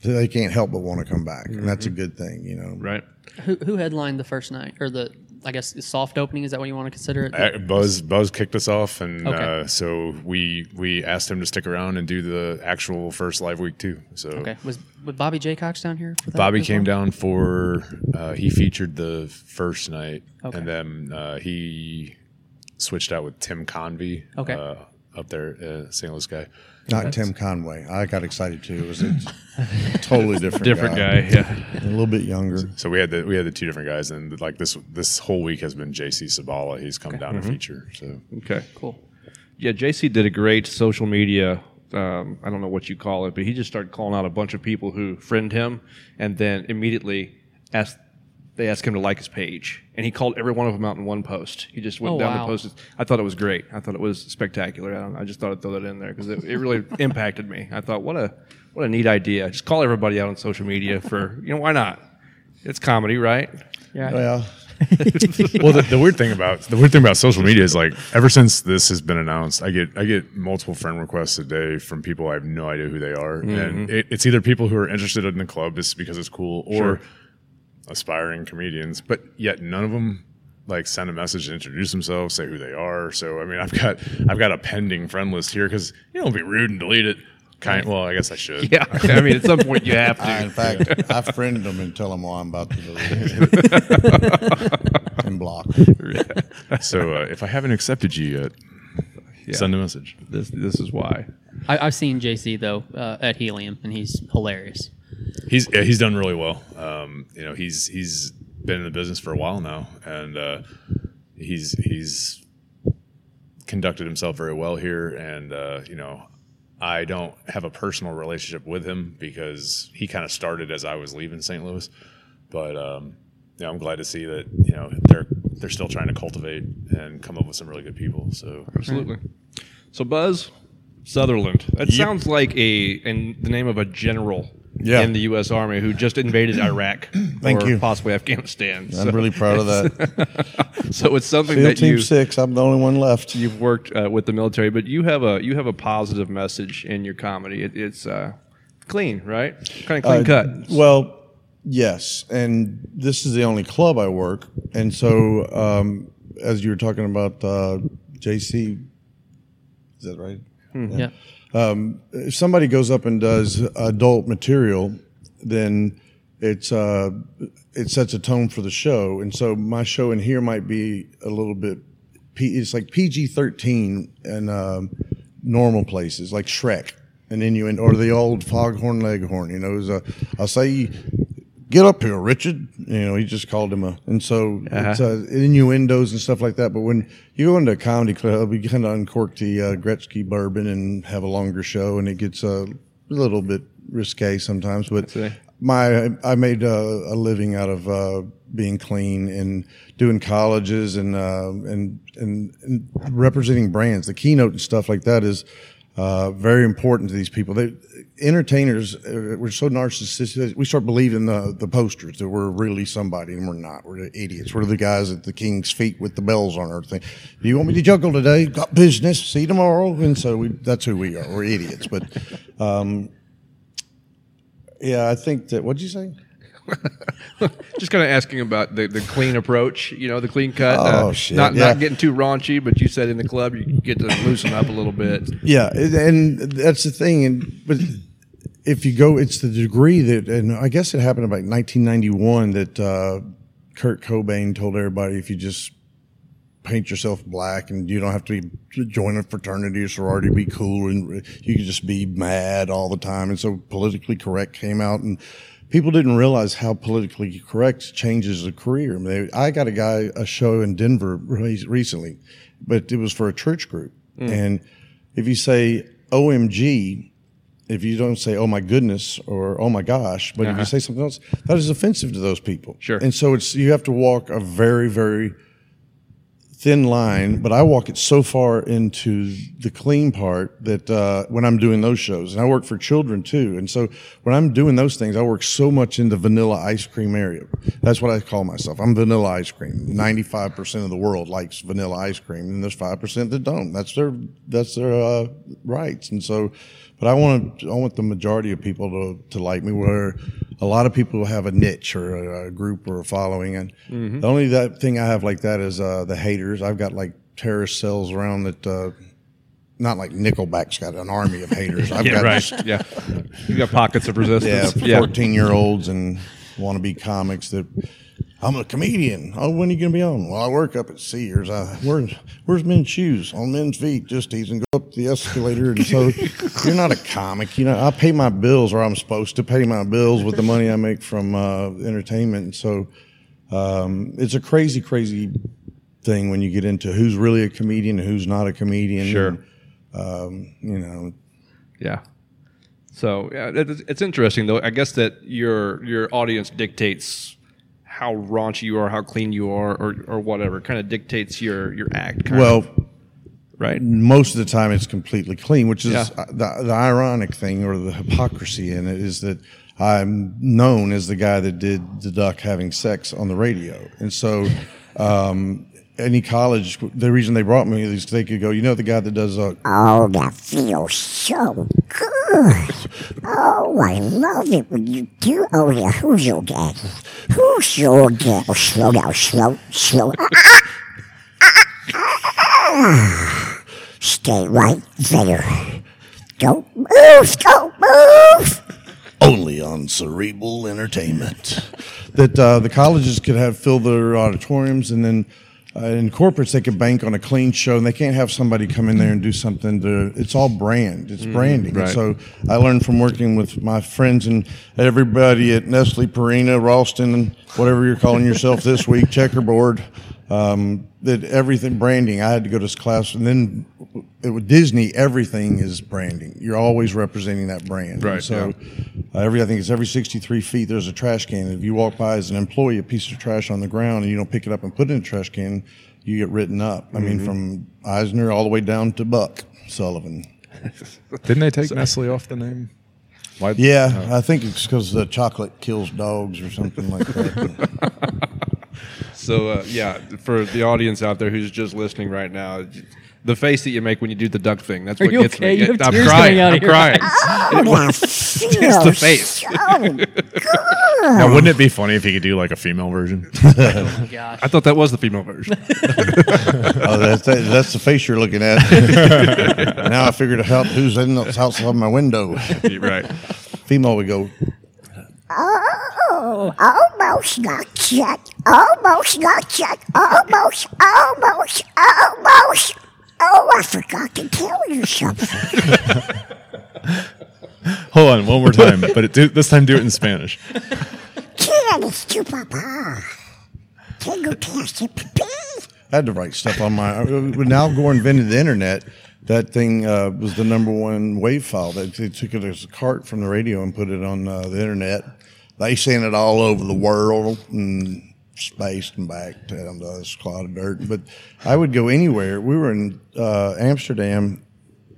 they can't help but want to come back, and that's a good thing. You know, Right. Who, who headlined the first night or the I guess soft opening? Is that what you want to consider it? Uh, Buzz Buzz kicked us off, and Okay. uh, so we we asked him to stick around and do the actual first live week too. So okay, was was Bobby J Cox down here? For that Bobby came down for uh, he featured the first night, Okay. and then uh, he switched out with Tim Convey. Okay. Up there, uh, St. Louis guy. not Tim Conway. I got excited too. It was a totally different, Different guy. Yeah. a little bit younger. So we had the we had the two different guys, and like this this whole week has been JC Sabala. He's come down Mm-hmm. to feature. So Okay. Cool. Yeah, JC did a great social media. Um, I don't know what you call it, but he just started calling out a bunch of people who friend him, and then immediately asked they asked him to like his page, and he called every one of them out in one post. He just went Oh, down wow. the posts. I thought it was great. I thought it was spectacular. I, don't, I just thought I'd throw that in there because it, it really impacted me. I thought what a what a neat idea. Just call everybody out on social media for you know why not? It's comedy, right? Yeah. Well, well, the, the weird thing about the weird thing about social media is like ever since this has been announced, I get I get multiple friend requests a day from people I have no idea who they are, mm-hmm. and it, it's either people who are interested in the club just because it's cool, or aspiring comedians, but yet none of them like send a message and introduce themselves, say who they are. So I mean, I've got I've got a pending friend list here because you don't be rude and delete it. Kind well, I guess I should. Yeah. I mean, at some point you have I, to. in fact, I friended them and tell them why I'm about to delete it and block. So uh, if I haven't accepted you yet, send a message. This this is why. I, I've seen JC though uh, at Helium, and he's hilarious. He's yeah, he's done really well. Um, you know, he's he's been in the business for a while now, and uh, he's he's conducted himself very well here. And uh, you know, I don't have a personal relationship with him because he kind of started as I was leaving St. Louis, but um, yeah, I'm glad to see that you know they're they're still trying to cultivate and come up with some really good people. So Absolutely. So Buzz Sutherland. That sounds like a in the name of a general Yeah. in the U.S. Army who just invaded Iraq Thank or you. possibly Afghanistan. I'm So, really proud of that. so it's something Field that Team you Six. I'm the only one left. you've worked uh, with the military, but you have a you have a positive message in your comedy. It, it's uh, clean, right? Kind of clean Uh, cut. Well, yes, and this is the only club I work, and so um, as you were talking about uh, JC, is that right? Yeah. If somebody goes up and does adult material, then it's uh, it sets a tone for the show. And so my show in here might be a little bit, P, it's like PG thirteen and um, normal places like Shrek, and then you or the old Foghorn Leghorn. You know, was a, I'll say. Get up here, Richard. You know, he just called him a, and so it's uh, innuendos and stuff like that. But when you go into a comedy club, you kind of uncork the uh, Gretzky bourbon and have a longer show, and it gets a little bit risque sometimes. But my I made a, a living out of uh, being clean and doing colleges and, uh, and and and representing brands. The keynote and stuff like that is uh, very important to these people. They entertainers uh, we're so narcissistic. We start believing the the posters that we're really somebody, and we're not. We're idiots. We're the guys at the king's feet with the bells on our thing. Do you want me to juggle today? Got business. See you tomorrow. And so we, that's who we are. We're idiots. But um, yeah, I think that. What'd you say? Just kind of asking about the, the clean approach, you know, the clean cut. Oh, uh, shit, Not yeah. not getting too raunchy, but you said in the club you get to loosen up a little bit. Yeah, and that's the thing. And but if you go, it's the degree that, and I guess it happened about 1991 that uh, Kurt Cobain told everybody if you just paint yourself black and you don't have to be, join a fraternity or sorority, be cool, and you can just be mad all the time. And so politically correct came out and. People didn't realize how politically correct changes a career. I, mean, they, I got a guy a show in Denver re- recently, but it was for a church group. Mm. And if you say OMG, if you don't say "Oh my goodness" or "Oh my gosh," but if you uh-huh. say something else, that is offensive to those people. Sure. And so it's you have to walk a very, very thin line. But I walk it so far into the clean part that uh, when I'm doing those shows, and I work for children too, and so when I'm doing those things, I work so much in the vanilla ice cream area. That's what I call myself. I'm vanilla ice cream. Ninety-five percent of the world likes vanilla ice cream, and there's five percent that don't. That's their that's their uh, rights, and so. But I want I want the majority of people to, to like me. Where a lot of people have a niche or a, a group or a following, and the only that thing I have like that is uh, the haters. I've got like terrorist cells around that. Uh, not like Nickelback's got an army of haters. I've got just- Yeah. You got pockets of resistance. yeah, resistance. 14 year olds and wannabe comics that I'm a comedian. Oh, when are you going to be on? Well, I work up at Sears. I, where's, where's men's shoes? On men's feet, just teasing. Go up the escalator. And so you're not a comic. You know, I pay my bills or I'm supposed to pay my bills with the money I make from uh, entertainment. And so um, it's a crazy, crazy thing when you get into who's really a comedian and who's not a comedian. Sure. Um, you know, Yeah. So yeah, it's, it's interesting though. I guess that your your audience dictates how raunchy you are, how clean you are, or or whatever. Kind of dictates your your act. Kind well, of, right. most of the time it's completely clean, which is Yeah. uh, the, the ironic thing or the hypocrisy in it is that I'm known as the guy that did the duck having sex on the radio. And so, um, any college, the reason they brought me is they could go, you know, the guy that does, uh, Oh, that feels so good. Oh, I love it when you do. Oh, yeah, who's your dad? Who's your dad? Oh, slow down, slow, slow. Ah, ah, ah, Stay right there. Don't move, don't move. only on Cerebral Entertainment. that uh, the colleges could have fill their auditoriums, and then uh, in corporates they can bank on a clean show, and they can't have somebody come in there and do something to. It's all brand. It's branding. right. So I learned from working with my friends and everybody at Nestle, Purina, Ralston, and whatever you're calling yourself this week, Checkerboard. Um, that everything branding. I had to go to class, and then it, with Disney, everything is branding. You're always representing that brand. And Right, So uh, every I think it's every 63 feet there's a trash can. If you walk by as an employee, a piece of trash on the ground, and you don't pick it up and put it in a trash can, you get written up. I Mm-hmm. mean, from Eisner all the way down to Buck Sullivan. Didn't they take Nestle off the name? Why? Yeah, I think it's because the chocolate kills dogs or something like that. So uh, yeah, for the audience out there who's just listening right now, the face that you make when you do the duck thing—that's what you gets okay? me. You have I'm tears crying. coming out of I'm crying. Oh, that feels the face. so good. Now, wouldn't it be funny if he could do like a female version? Oh my gosh. I thought that was the female version. oh, that's that's the face you're looking at. now I figured out who's in the house of my window. right. Female would go, Oh, almost got you. Almost got you. Almost, almost, almost. Oh, I forgot to tell you something. Hold on, one more time, but it, do, this time do it in Spanish. Tienes tu papá. Tengo clase pipí. I had to write stuff on my. When Al Gore invented the internet, that thing uh, was the number one wave file. They, they took it as a cart from the radio and put it on uh, the internet. They sent it all over the world and spaced and back to this cloud of dirt. But I would go anywhere. We were in uh, Amsterdam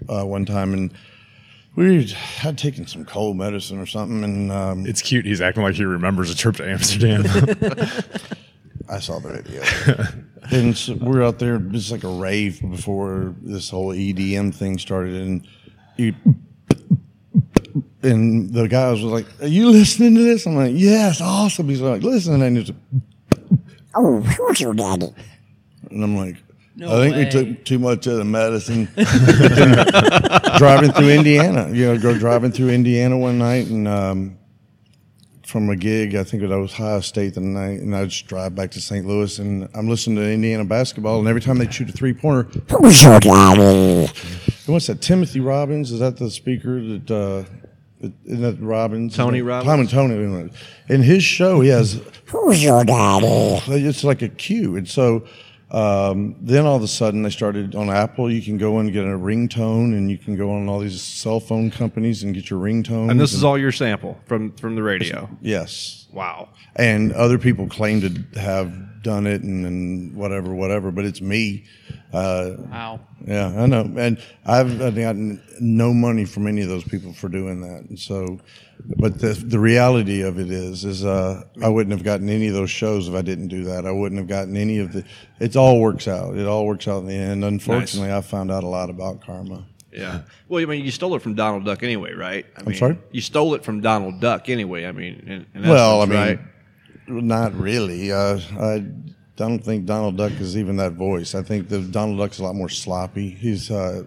uh, one time and we had taken some cold medicine or something, and um, It's cute. He's acting like he remembers a trip to Amsterdam. I saw the video. and so we're out there, it's like a rave before this whole EDM thing started. And you, and the guys was like, Are you listening to this? I'm like, Yes, awesome. He's like, Listen. And, he's, Oh, who's your daddy? and I'm like, No I think way. we took too much of the medicine. driving through Indiana, you know, go driving through Indiana one night and um, from a gig, I think it was Ohio State the night, and I just drive back to St. Louis and I'm listening to Indiana basketball, and every time they shoot a three pointer, Who's your daddy? what's that? Timothy Robbins is that the speaker that? Uh, isn't that Robin? Tony Robbins? Tom and Tony. In his show, he has Who's your daddy? it's like a cue. And so um, then all of a sudden they started on Apple. You can go and get a ringtone, and you can go on all these cell phone companies and get your ringtone. And this is all your sample from from the radio. yes. Wow. And other people claim to have done it and, and whatever, whatever. But it's me. Uh, Wow. yeah, I know. And I've I've gotten no money from any of those people for doing that. And so, but the the reality of it is, is uh, I wouldn't have gotten any of those shows if I didn't do that. I wouldn't have gotten any of the. It all works out. It all works out in the end. Unfortunately, I found out a lot about karma. Yeah. Well, I mean, you stole it from Donald Duck anyway, right? I mean, sorry? You stole it from Donald Duck anyway. I mean, in, in Well, I mean, right? Not really. Uh, I don't think Donald Duck is even that voice. I think the Donald Duck's a lot more sloppy. He's uh,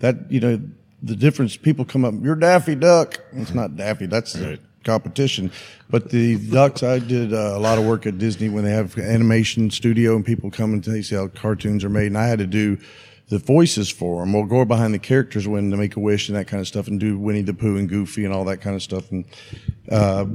that you know the difference. People come up, you're Daffy Duck. It's not Daffy. That's the competition. But the ducks, I did uh, a lot of work at Disney when they have animation studio and people come and they see how cartoons are made, and I had to do the voices for them. We'll go behind the characters when they make a wish and that kind of stuff, and do Winnie the Pooh and Goofy and all that kind of stuff. And uh,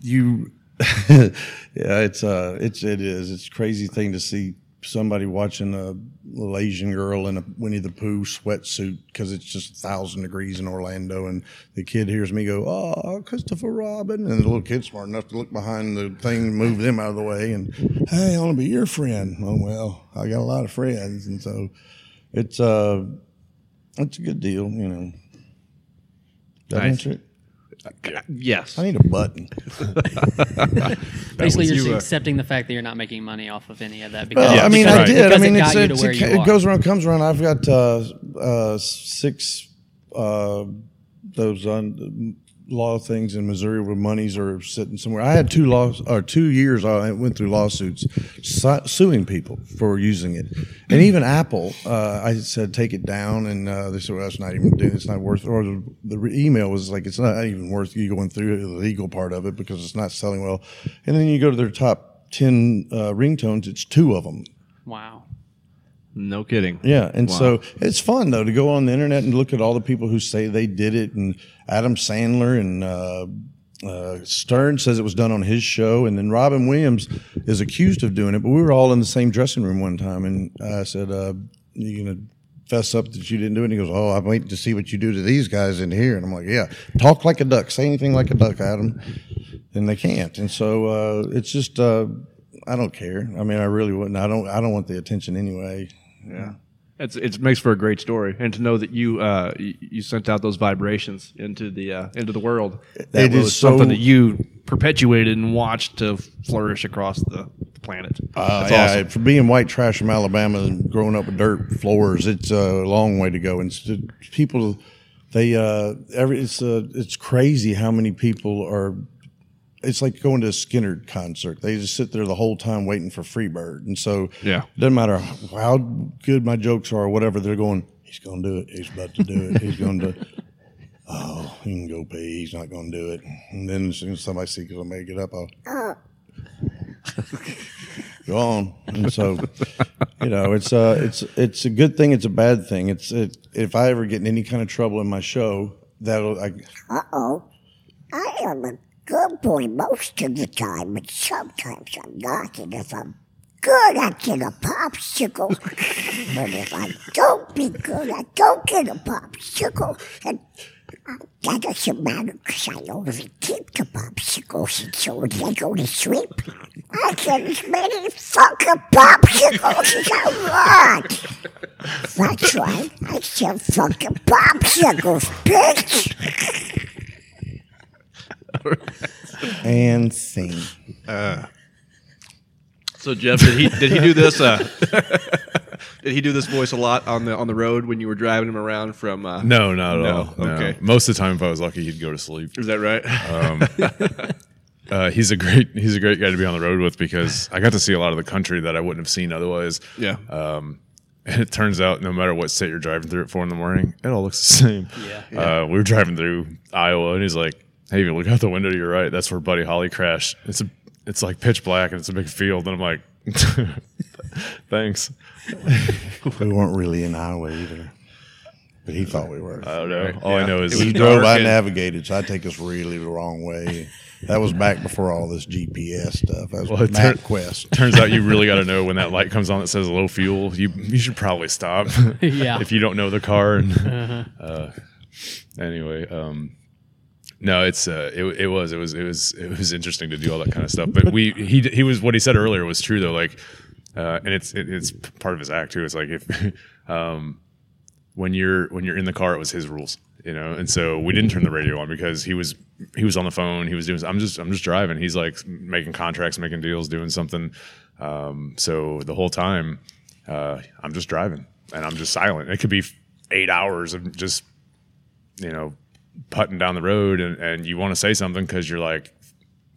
you, yeah, it's uh, it's it is it's a crazy thing to see somebody watching a little Asian girl in a Winnie the Pooh sweatsuit because it's just a thousand degrees in Orlando, and the kid hears me go, "Oh, Christopher Robin," and the little kid's smart enough to look behind the thing, move them out of the way, and hey, I want to be your friend. Oh well, I got a lot of friends, and so it's uh, it's a good deal, you know. I Nice. Answer? Yes. I need a button. Basically, you're you, uh, accepting the fact that you're not making money off of any of that. Because, Well, I mean, because I did. I mean, it it's, got you it's, it, you it are. goes around, comes around. I've got uh, uh, six uh, those un- law things in Missouri where monies are sitting somewhere. I had two laws or two years. I went through lawsuits su- suing people for using it, and even Apple. Uh, I said take it down, and uh, they said well, that's not even doing. it's not worth. Or the, the re- email was like it's not even worth you going through the legal part of it because it's not selling well. And then you go to their top ten uh, ringtones. It's two of them. wow. No kidding. Yeah, and Wow. so it's fun though to go on the internet and look at all the people who say they did it, and Adam Sandler and uh, uh, Stern says it was done on his show, and then Robin Williams is accused of doing it. But we were all in the same dressing room one time, and I said, uh, "You gonna fess up that you didn't do it. And he goes, "Oh, I'm waiting to see what you do to these guys in here." And I'm like, "Yeah, talk like a duck, say anything like a duck, Adam." And they can't. And so uh, it's just uh, I don't care. I mean, I really wouldn't. I don't. I don't want the attention anyway. Yeah. It's, it makes for a great story, and to know that you uh, you, sent out those vibrations into the uh, into the world. That It is was something so- that you perpetuated and watched to flourish across the, planet. Uh, That's yeah, awesome. for being white trash from Alabama and growing up with dirt floors, it's a long way to go. And people, they uh, every it's uh, it's crazy how many people are. It's like going to a Skynyrd concert. They just sit there the whole time waiting for Freebird, and so Yeah. it doesn't matter how good my jokes are or whatever. They're going. He's going to do it. He's about to do it. He's going to. Oh, he can go pee. He's not going to do it. And then as soon as somebody sees I may get up, I'll go on. And so, you know, it's uh, it's it's a good thing. It's a bad thing. It's it, if I ever get in any kind of trouble in my show, that'll I, Uh oh. I am a good boy most of the time, but sometimes I'm not. And if I'm good, I get a popsicle. but if I don't be good, I don't get a popsicle. And that doesn't matter because I already keep the popsicles. And so when they go to sleep, I get as many fucking popsicles as I want. That's right. I said fucking popsicles, bitch. And sing. So Jeff, did he did he do this? Uh, did he do this voice a lot on the on the road when you were driving him around from? Uh, No, not at No, all. No. okay. Most of the time, if I was lucky, he'd go to sleep. Is that right? Uh, he's a great he's a great guy to be on the road with because I got to see a lot of the country that I wouldn't have seen otherwise. yeah. Um, and it turns out no matter what state you're driving through at four in the morning, it all looks the same. Yeah. Uh, we were driving through Iowa, and he's like, "Hey, if you look out the window to your right, that's where Buddy Holly crashed. It's a it's like pitch black, and it's a big field." And I'm like, "Thanks." We weren't really in Iowa either, but he thought we were. I don't know. All I know is he drove. I navigated, so I take us really the wrong way. That was back before all this GPS stuff. That was Well, it tur- MapQuest. Turns out you really got to know when that light comes on that says low fuel. You you should probably stop. Yeah. if you don't know the car. And, uh, anyway, um, no, it's uh, it, it was it was it was it was interesting to do all that kind of stuff. But we he he was what he said earlier was true though. Like, uh, and it's it, it's part of his act too. It's like if um, when you're when you're in the car, it was his rules, you know. And so we didn't turn the radio on because he was he was on the phone. He was doing. I'm just I'm just driving. He's like making contracts, making deals, doing something. Um, so the whole time, uh, I'm just driving and I'm just silent. It could be eight hours of just you know putting down the road, and and you want to say something because you're like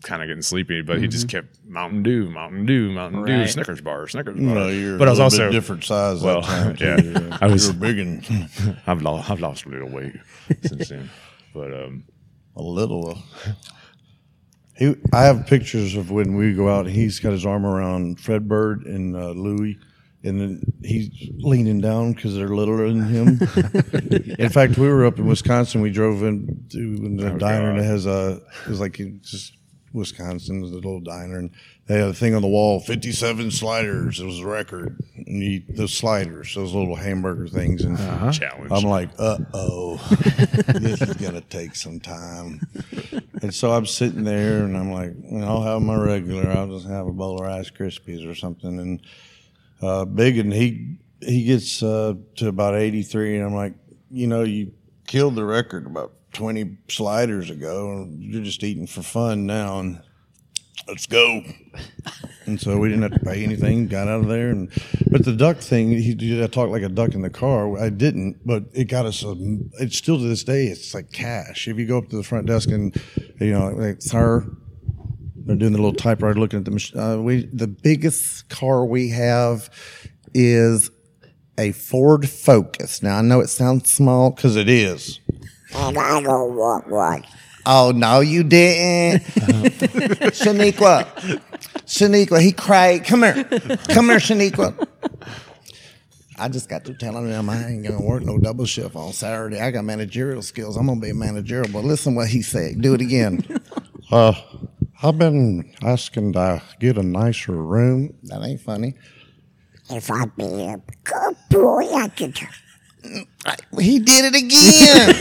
kind of getting sleepy, but he just kept Mountain Dew, Mountain Dew, Mountain Dew, Snickers bar, Snickers bar. No, you're but I was also bit different size well, that time. yeah, too. I was- You're big and I've lost I've lost a little weight since then, but um, a little. He, I have pictures of when we go out. He's got his arm around Fred Bird and uh, Louie, and then he's leaning down because they're littler than him. in fact, we were up in Wisconsin. We drove in to the Oh, diner God. that has a. It was like it's just Wisconsin, the little diner, and they had a thing on the wall: fifty-seven sliders. It was a record. And you eat those sliders, those little hamburger things, and challenge. I'm like, uh oh, this is gonna take some time. And so I'm sitting there, and I'm like, I'll have my regular. I'll just have a bowl of Rice Krispies or something. And uh, Big and he he gets uh, to about 83, and I'm like, you know, you killed the record about 20 sliders ago. You're just eating for fun now, and let's go. And so we didn't have to pay anything. Got out of there, and but the duck thing, he did. I talked like a duck in the car. I didn't, but it got us. A, it's still to this day. It's like cash. If you go up to the front desk and you know, like, sir, they're doing the little typewriter, looking at the machine. Uh, we the biggest car we have is a Ford Focus. Now I know it sounds small because it is. And I don't want one. Oh no, you didn't, Shaniqua. Shaniqua, he cried. Come here, come here, Shaniqua. I just got through telling him I ain't gonna work no double shift on Saturday. I got managerial skills. I'm gonna be a managerial. But listen what he said. Do it again. Uh, I've been asking to get a nicer room. That ain't funny. If I be a good boy, I could He did it again.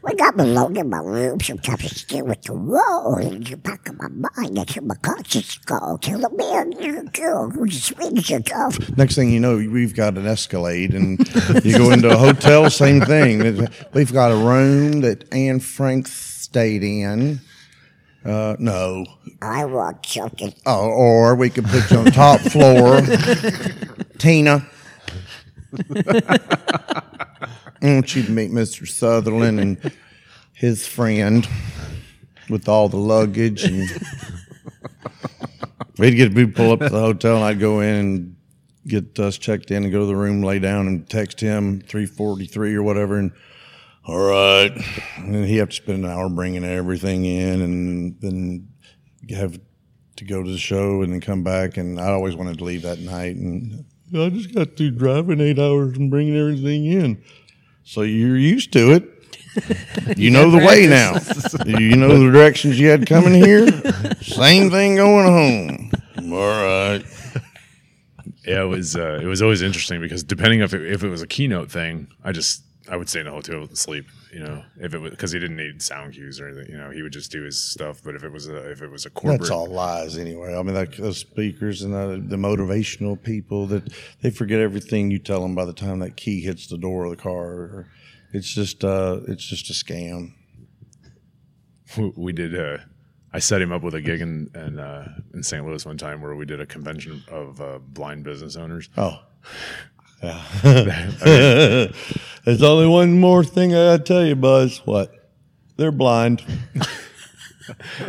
When I'm alone in my room, sometimes I stare at the wall in the back of my mind. I hear my conscience call, telling me I'm a girl who's as sweet as. Next thing you know, we've got an Escalade, and you go into a hotel, same thing. We've got a room that Anne Frank stayed in. Uh, no, I want something. oh, or we could put you on top floor, Tina. I want you to meet Mr. Sutherland and his friend with all the luggage and we'd get we'd pull up to the hotel and I'd go in and get us checked in and go to the room, lay down and text him three forty three or whatever and all right. And then he have to spend an hour bringing everything in and then have to go to the show and then come back and I always wanted to leave that night and I just got through driving eight hours and bringing everything in. So you're used to it. You know the way now. You know the directions you had coming here. Same thing going home. All right. Yeah, it was uh, it was always interesting because depending if it, if it was a keynote thing, I just I would stay in the hotel and sleep. You know, if it was because he didn't need sound cues or anything. You know, he would just do his stuff. But if it was a if it was a corporate, That's all lies anyway. I mean, like those speakers and the, the motivational people that they forget everything you tell them by the time that key hits the door of the car. It's just uh, it's just a scam. we did. Uh, I set him up with a gig in in, uh, in St. Louis one time where we did a convention of uh, blind business owners. Oh. Yeah. There's only one more thing I gotta tell you, Buzz. What? They're blind.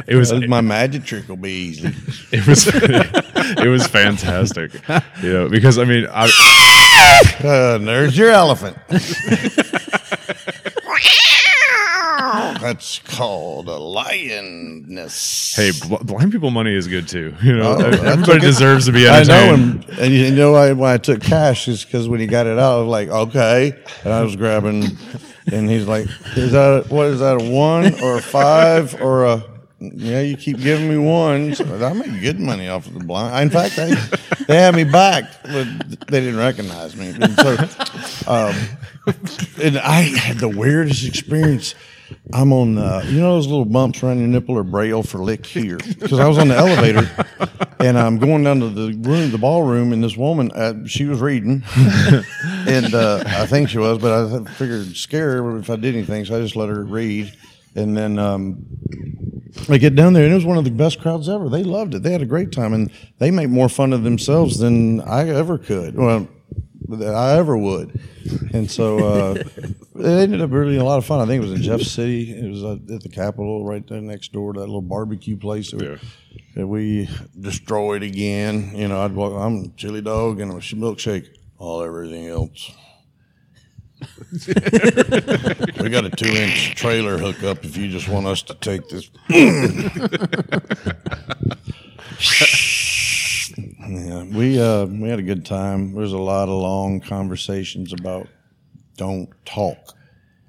It was My magic trick will be easy. it was it was fantastic. You know, because I mean, I, Uh, there's your elephant. That's called a lioness. hey, bl- blind people money is good too. You know, Oh, everybody deserves to be entertained. I know entertained. him, and you know why, why I took cash is because when he got it out, I was like, okay, and I was grabbing, and he's like, is that what is that a one or a five or a? Yeah, you keep giving me ones. I make good money off of the blind. In fact, they they had me back, but they didn't recognize me. And so, um, and I had the weirdest experience. I'm on, uh, you know, those little bumps around your nipple or braille for lick here. Because I was on the elevator and I'm going down to the room, the ballroom, and this woman, uh, she was reading, and uh, I think she was, but I figured scare her if I did anything, so I just let her read. And then um, I get down there, and it was one of the best crowds ever. They loved it. They had a great time, and they make more fun of themselves than I ever could. Well, that I ever would. And so uh, it ended up really a lot of fun. I think it was in Jeff City. It was uh, at the Capitol right there next door to that little barbecue place that, Yeah. we, that we destroyed again. You know, I'd walk, I'm a chili dog and a milkshake, all everything else. we got a two inch trailer hookup if you just want us to take this. Yeah, we uh, we had a good time. There was a lot of long conversations about don't talk,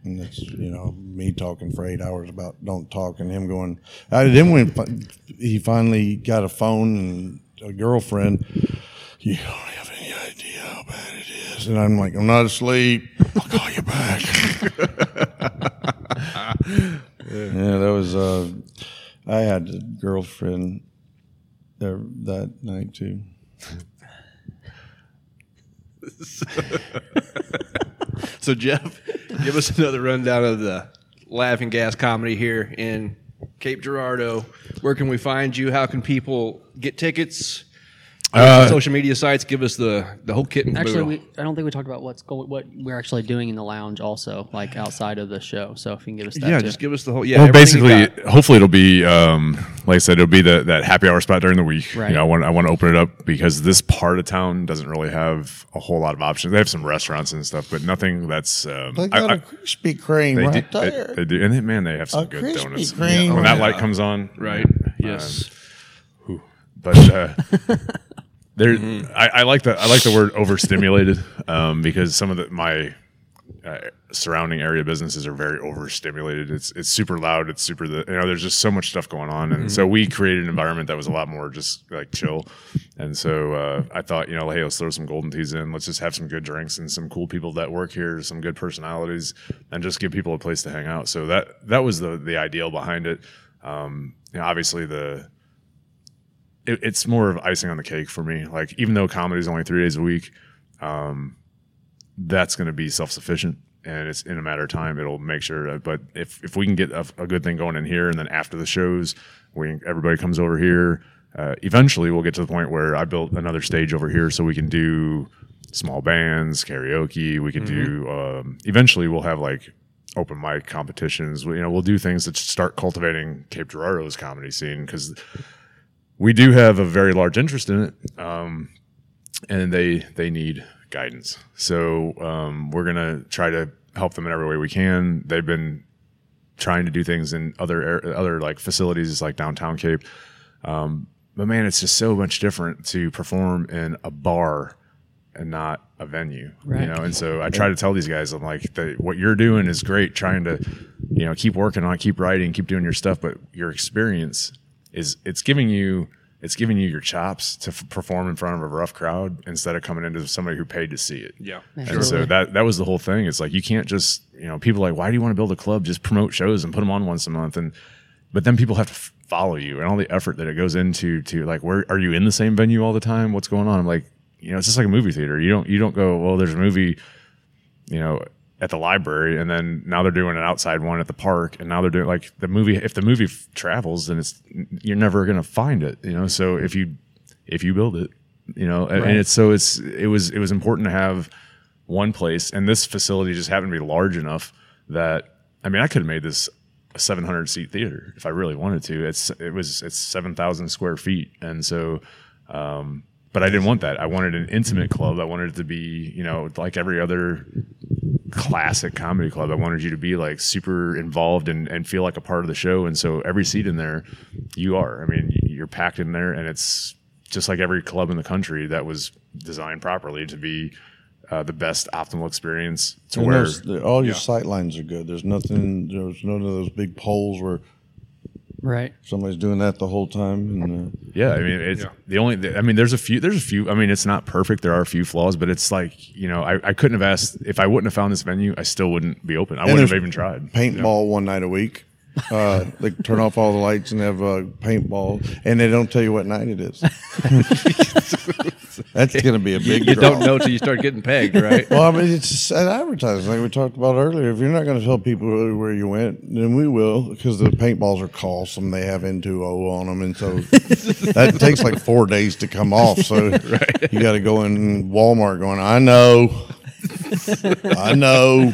and it's you know me talking for eight hours about don't talk, and him going. I then when he finally got a phone and a girlfriend, you don't have any idea how bad it is, and I'm like, I'm not asleep. I'll call you back. yeah, that was. Uh, I had a girlfriend there that night too. So, Jeff, give us another rundown of the Laughing Gas comedy here in Cape Girardeau. Where can we find you? How can people get tickets? Uh, social media sites. Give us the the whole kit and Actually, we, I don't think we talked about what's going, what we're actually doing in the lounge, also like outside of the show. So if you can give us that, yeah, too. just give us the whole. Yeah, well, basically, hopefully it'll be, um, like I said, it'll be the, that happy hour spot during the week. Right. You know, I want I want to open it up because this part of town doesn't really have a whole lot of options. They have some restaurants and stuff, but nothing that's. Um, They I- got a I- Krispy Kreme they, right do, they, there. they do, and they, man, they have some A good Krispy donuts. Kreme. when that light comes on, right. Yes. but uh, there, I, I like the I like the word overstimulated um, because some of the my uh, surrounding area businesses are very overstimulated. It's it's super loud. It's super the, you know. There's just so much stuff going on, and so we created an environment that was a lot more just like chill. And so uh, I thought, you know, hey, let's throw some Golden Tees in. Let's just have some good drinks and some cool people that work here, some good personalities, and just give people a place to hang out. So that that was the the ideal behind it. Um, you know, obviously the it, it's more of icing on the cake for me. Like even though comedy is only three days a week, um, that's going to be self sufficient, and it's in a matter of time. It'll make sure. That, but if if we can get a, a good thing going in here, and then after the shows, we everybody comes over here. Uh, eventually, we'll get to the point where I built another stage over here, so we can do small bands, karaoke. We can do. Um, eventually, we'll have like open mic competitions. We, you know, we'll do things that start cultivating Cape Girardeau's comedy scene because we do have a very large interest in it, um, and they they need guidance. So um, we're gonna try to help them in every way we can. They've been trying to do things in other other like facilities like downtown Cape, um, but man, it's just so much different to perform in a bar and not a venue, you know. And so I try to tell these guys, I'm like, what you're doing is great. Trying to, you know, keep working on, it, keep writing, keep doing your stuff, but your experience is it's giving you it's giving you your chops to f- perform in front of a rough crowd instead of coming into somebody who paid to see it. Yeah. And so that that was the whole thing. It's like you can't just you know people are like why do you want to build a club? Just promote shows and put them on once a month and but then people have to f- follow you and all the effort that it goes into to like where are you in the same venue all the time? What's going on? I'm like you know it's just like a movie theater. You don't you don't go well there's a movie you know at the library and then now they're doing an outside one at the park and now they're doing like the movie if the movie f- travels then it's you're never going to find it you know? So if you if you build it you know? And, and it's so it's it was it was important to have one place and this facility just happened to be large enough that i mean i could have made this a 700 seat theater if i really wanted to. It's it was it's 7000 square feet and so um but i didn't want that i wanted an intimate club i wanted it to be you know like every other classic comedy club. I wanted you to be like super involved and, and feel like a part of the show. And so every seat in there, you are. I mean, you're packed in there, and it's just like every club in the country that was designed properly to be uh, the best optimal experience to And where. all your sight lines are good. There's nothing. There's none of those big poles where Right. somebody's doing that the whole time. And uh, Yeah, I mean, it's the only. I mean, there's a few. There's a few. I mean, it's not perfect. There are a few flaws, but it's like you know, I, I couldn't have asked if I wouldn't have found this venue. I still wouldn't be open. I wouldn't have even tried. paintball one night a week. Uh, they turn off all the lights and have uh, paintball, and they don't tell you what night it is. That's going to be a big. You draw. don't know till you start getting pegged, right? Well, I mean, it's an advertising, like we talked about earlier. If you're not going to tell people where you went, then we will, because the paintballs are costly. They have N2O on them, and so that takes like four days to come off. So you got to go in Walmart going, I know, I know.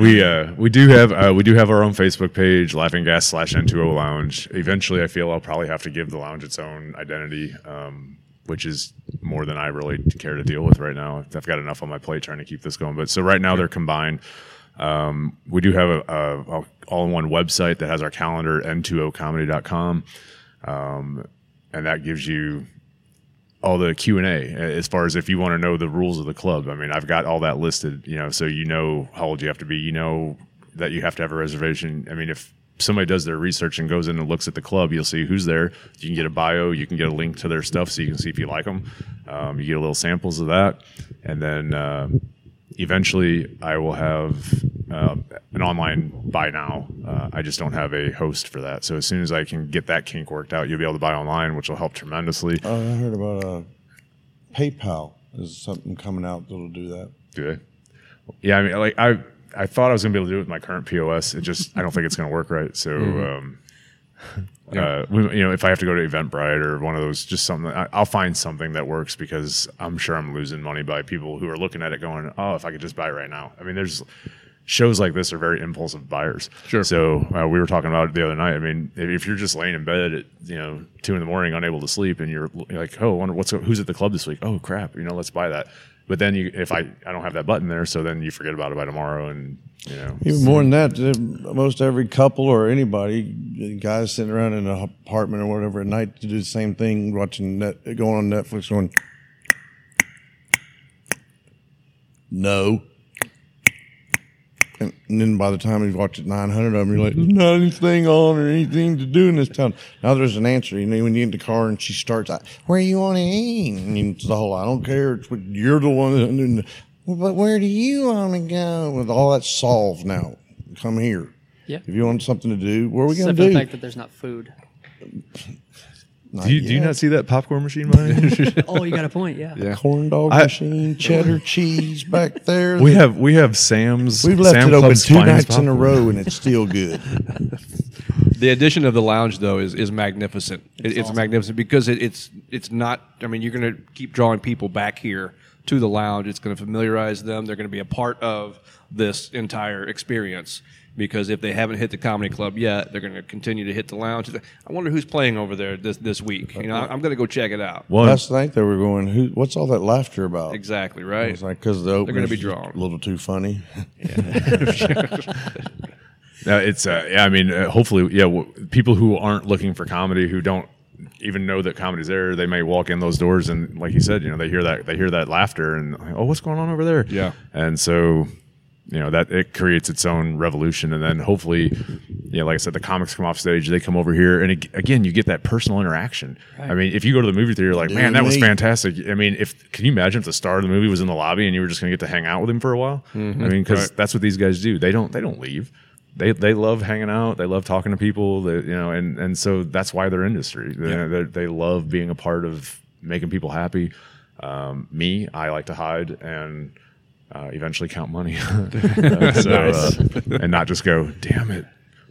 We uh we do have uh, we do have our own Facebook page, Laughing Gas slash N2O Lounge. Eventually, I feel I'll probably have to give the lounge its own identity, um, which is more than I really care to deal with right now. I've got enough on my plate trying to keep this going. But so right now they're combined. Um, we do have a, a, a all-in-one website that has our calendar, n2ocomedy.com, um, and that gives you all the Q and A as far as if you want to know the rules of the club. I mean, I've got all that listed, you know, so you know how old you have to be, you know that you have to have a reservation. I mean, if somebody does their research and goes in and looks at the club, you'll see who's there. You can get a bio, you can get a link to their stuff, so you can see if you like them. Um, you get a little samples of that, and then uh, eventually I will have uh, an online buy now. Uh, I just don't have a host for that. So as soon as I can get that kink worked out, you'll be able to buy online, which will help tremendously. Oh, I heard about uh, PayPal. Is something coming out that'll do that? Do they? Yeah, I mean, like I, I thought I was gonna be able to do it with my current POS. It just, I don't think it's gonna work right. So, um, uh, we, you know, if I have to go to Eventbrite or one of those, just something, I, I'll find something that works because I'm sure I'm losing money by people who are looking at it going, oh, if I could just buy it right now. I mean, there's shows like this are very impulsive buyers. Sure. So uh, we were talking about it the other night. I mean, if, you're just laying in bed at you know two in the morning, unable to sleep, and you're, you're like, oh, I wonder what's who's at the club this week? Oh crap, you know, let's buy that. But then you, if I, I don't have that button there, so then you forget about it by tomorrow, and you know, Even more than that, uh, most every couple or anybody, uh, guys sitting around in an apartment or whatever at night to do the same thing, watching net, going on Netflix, going. No. And, and then by the time you watch it 900 of them, you're like, there's not anything on or anything to do in this town. Now there's an answer. You know, when you get in the car and she starts, where you want to eat? And it's the whole, I don't care. It's what you're the one. Well, but where do you want to go? With all that solved now, come here. Yeah. If you want something to do, what are we going to for the do? fact that there's not food. Not Do you, do you not see that popcorn machine behind? Oh, you got a point. Yeah. Yeah. corn dog I- machine, cheddar cheese back there? we have we have Sam's. We've left Sam it open two finest nights in a row, and it's still good. The addition of the lounge, though, is, is magnificent. It, it's magnificent because it, it's it's not. I mean, you're going to keep drawing people back here to the lounge. It's going to familiarize them. They're going to be a part of this entire experience because if they haven't hit the comedy club yet, they're going to continue to hit the lounge. I wonder who's playing over there this this week. You know, I'm going to go check it out. One, Last night they were going, Who, what's all that laughter about? Exactly right. It's like, because the opener's gonna be drawn. a little too funny. No, it's uh, yeah. I mean, uh, hopefully, yeah. W- people who aren't looking for comedy, who don't even know that comedy's there, they may walk in those doors and, like you said, you know, they hear that they hear that laughter and oh, what's going on over there? Yeah. and so you know that it creates its own revolution, and then hopefully, yeah, like I said, the comics come off stage, they come over here, and ag- again, you get that personal interaction. I mean, if you go to the movie theater, you're like, man, that was fantastic. I mean, if can you imagine if the star of the movie was in the lobby and you were just going to get to hang out with him for a while? I mean, because Right. that's what these guys do. They don't they don't leave. They they love hanging out. They love talking to people. They, you know, and and so that's why they're industry. They, they, they love being a part of making people happy. Um, me, I like to hide and uh, eventually count money, Uh, so, uh, and not just go, damn it,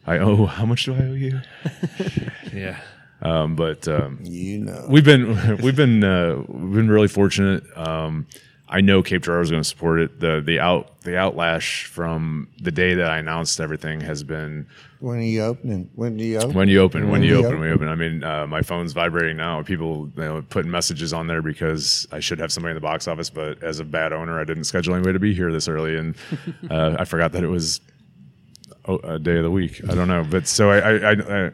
I owe. How much do I owe you? Yeah. Um, but um, You know. we've been we've been uh, we've been really fortunate. Um, I know Cape Girardeau is going to support it. The the out the outlash from the day that I announced everything has been When are you opening? When do you open? when you open, when you you open, open. we open. I mean, uh, my phone's vibrating now. People you know, putting messages on there because I should have somebody in the box office, but as a bad owner, I didn't schedule anybody to be here this early, and uh, I forgot that it was a day of the week. I don't know, but so I, I, I, I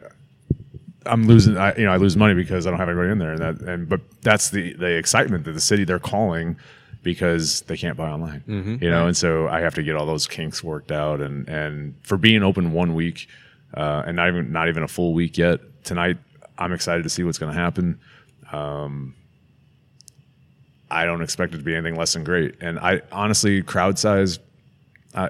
I'm losing. I, you know, I lose money because I don't have anybody in there, and that, and but that's the the excitement that the city they're calling because they can't buy online, you know, and so I have to get all those kinks worked out, and and for being open one week, uh, and not even not even a full week yet tonight, I'm excited to see what's going to happen. Um, I don't expect it to be anything less than great, and I honestly, crowd size, uh,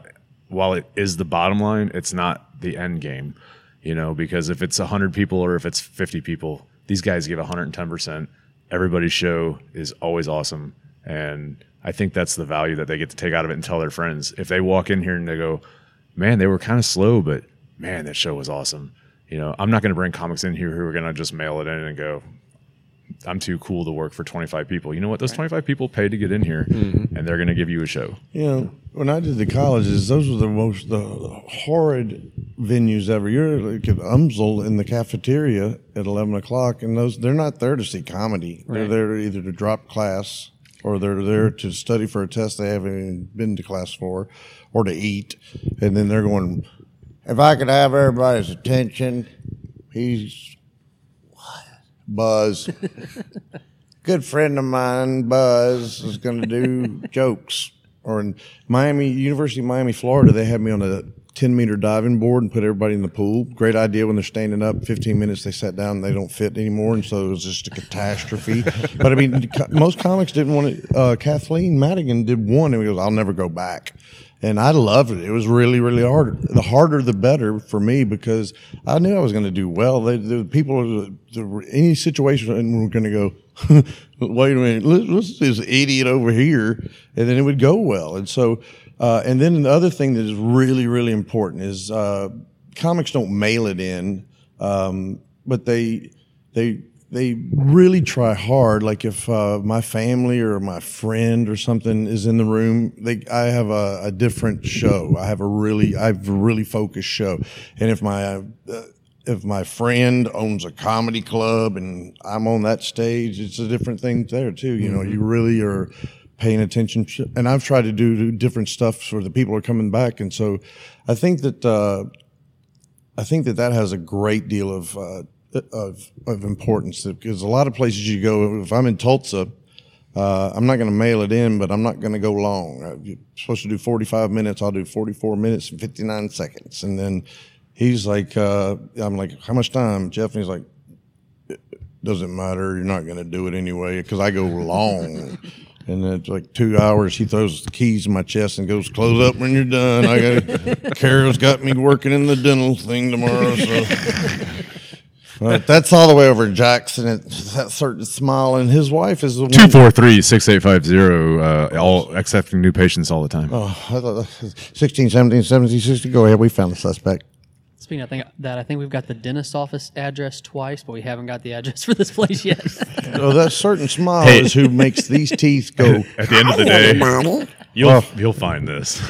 while it is the bottom line, it's not the end game, you know, because if it's 100 people or if it's 50 people, these guys give 110%. Everybody's show is always awesome. And I think that's the value that they get to take out of it and tell their friends. If they walk in here and they go, man, they were kind of slow, but man, that show was awesome. You know, I'm not going to bring comics in here who are going to just mail it in and go, I'm too cool to work for 25 people. You know what? Those 25 people paid to get in here mm-hmm. and they're going to give you a show. You know, when I did the colleges, those were the most the horrid venues ever. You're like at UMSL in the cafeteria at eleven o'clock, and those they're not there to see comedy. They're there either to drop class or they're there to study for a test they haven't even been to class for, or to eat, and then they're going. If I could have everybody's attention, he's Buzz. Good friend of mine, Buzz, is going to do jokes. Or in Miami, University of Miami, Florida, they had me on a 10 meter diving board and put everybody in the pool. Great idea when they're standing up. 15 minutes they sat down and they don't fit anymore. And so it was just a catastrophe. but I mean, most comics didn't want it. Uh, Kathleen Madigan did one and he goes, I'll never go back. And I loved it. It was really, really hard. The harder, the better for me because I knew I was going to do well. They, the people, the, any situation, and we're going to go, wait a minute, let's, let's this idiot over here, and then it would go well. And so, uh, and then the other thing that is really, really important is uh, comics don't mail it in, um, but they they they really try hard. Like if uh, my family or my friend or something is in the room, they I have a, a different show. I have a really I have a really focused show, and if my uh, if my friend owns a comedy club and I'm on that stage, it's a different thing there too. You know, you really are paying attention. And I've tried to do different stuff for the people are coming back. And so I think that, uh, I think that that has a great deal of, uh, of, of importance because a lot of places you go, if I'm in Tulsa, uh, I'm not going to mail it in, but I'm not going to go long. Uh, You're supposed to do 45 minutes. I'll do 44 minutes and 59 seconds. And then he's like, uh, I'm like, how much time, Jeff? And he's like, "It doesn't matter. You're not going to do it anyway because I go long. And it's like two hours. He throws the keys in my chest and goes, "Close up when you're done." I got Carol's got me working in the dental thing tomorrow. So But that's all the way over in Jackson. It's that certain smile, and his wife is the one. 243 6850, uh, all accepting new patients all the time. Oh, I thought that was 16, 17, 17, 60. Go ahead. We found the suspect. Speaking of thing, that, I think we've got the dentist office address twice, but we haven't got the address for this place yet. Oh, that certain smile Hey. is who makes these teeth go. At the end of the day, you'll you'll find this.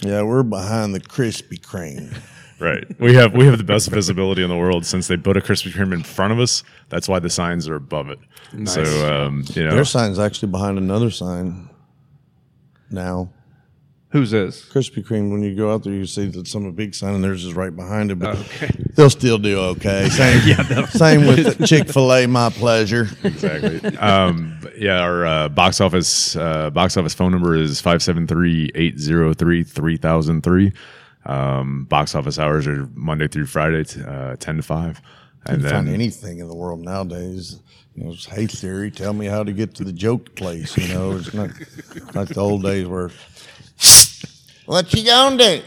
Yeah, we're behind the Krispy Kreme. Right. We have we have the best visibility in the world since they put a Krispy Kreme in front of us. That's why the signs are above it. So um, you know, Their sign's actually behind another sign now. Who's this? Krispy Kreme, when you go out there, you see that some big sign, and theirs is right behind it. But they'll still do okay. Same, same with Chick Fil A. My pleasure. exactly. Um, yeah, our uh, box office uh, box office phone number is 573-803-3003. Um, box office hours are Monday through Friday, t- uh, ten to five. And You find then anything in the world nowadays. You know, it's, hey Siri, tell me how to get to the joke place. You know, it's not like the old days where What you gonna do?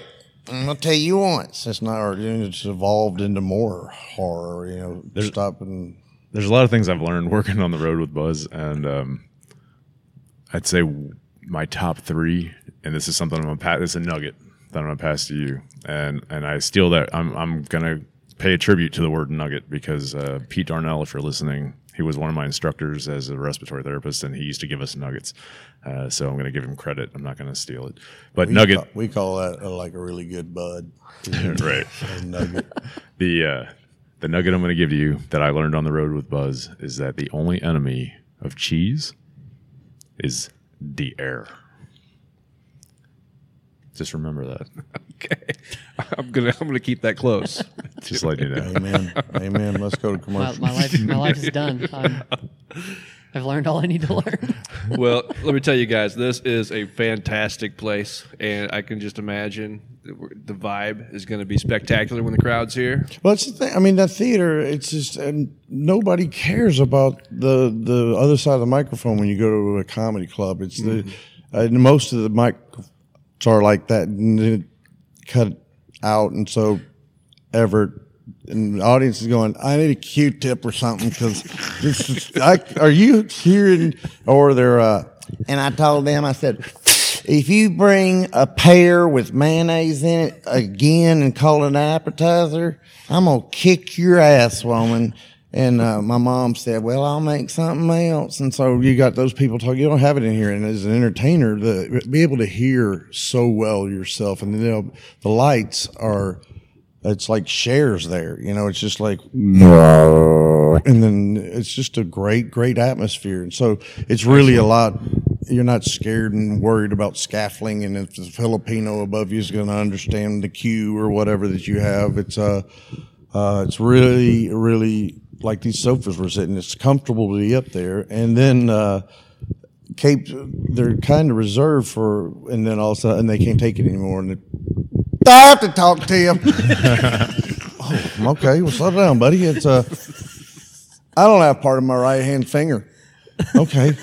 I'm gonna tell you once. it's not. or, you know, It's evolved into more horror. You know, stopping. there's a lot of things I've learned working on the road with Buzz, and um, I'd say my top three, and this is something I'm gonna pass. It's a nugget that I'm gonna pass to you, and and I steal that. I'm I'm gonna pay a tribute to the word nugget because uh, Pete Darnell, if you're listening, he was one of my instructors as a respiratory therapist, and he used to give us nuggets. Uh, so I'm gonna give him credit. I'm not gonna steal it, but We nugget, Call, we call that uh, like a really good bud. right? A nugget. The uh, the nugget I'm going to give to you that I learned on the road with Buzz is that the only enemy of cheese is the air. Just remember that. Okay, I'm gonna I'm gonna keep that close. Just let you know. Amen. Amen. Let's go to my, commercial. my life, my life is done. I'm, I've learned all I need to learn. well, let me tell you guys, this is a fantastic place, and I can just imagine the vibe is going to be spectacular when the crowd's here. Well, it's the thing. I mean, that theater. It's just and nobody cares about the the other side of the microphone when you go to a comedy club. It's the uh, most of the mics are like that, cut out, and so Everett. And the audience is going, I need a Q-tip or something because this is. I, are you hearing? Or they're. Uh, And I told them, I said, if you bring a pear with mayonnaise in it again and call it an appetizer, I'm gonna kick your ass, woman. And uh, my mom said, "Well, I'll make something else." And so you got those people talking. You don't have it in here, and as an entertainer, the be able to hear so well yourself, and you know the lights are. It's like shares there, you know. It's just like, and then it's just a great, great atmosphere, and so it's really a lot. You're not scared and worried about scaffolding, and if the Filipino above you is going to understand the cue or whatever that you have, it's uh, uh, it's really, really like these sofas we're sitting. It's comfortable to be up there, and then uh, Cape they're kind of reserved for, and then all of a sudden they can't take it anymore, and I have to talk to you. oh, okay, well, slow down, buddy. It's uh, I don't have part of my right hand finger. Okay.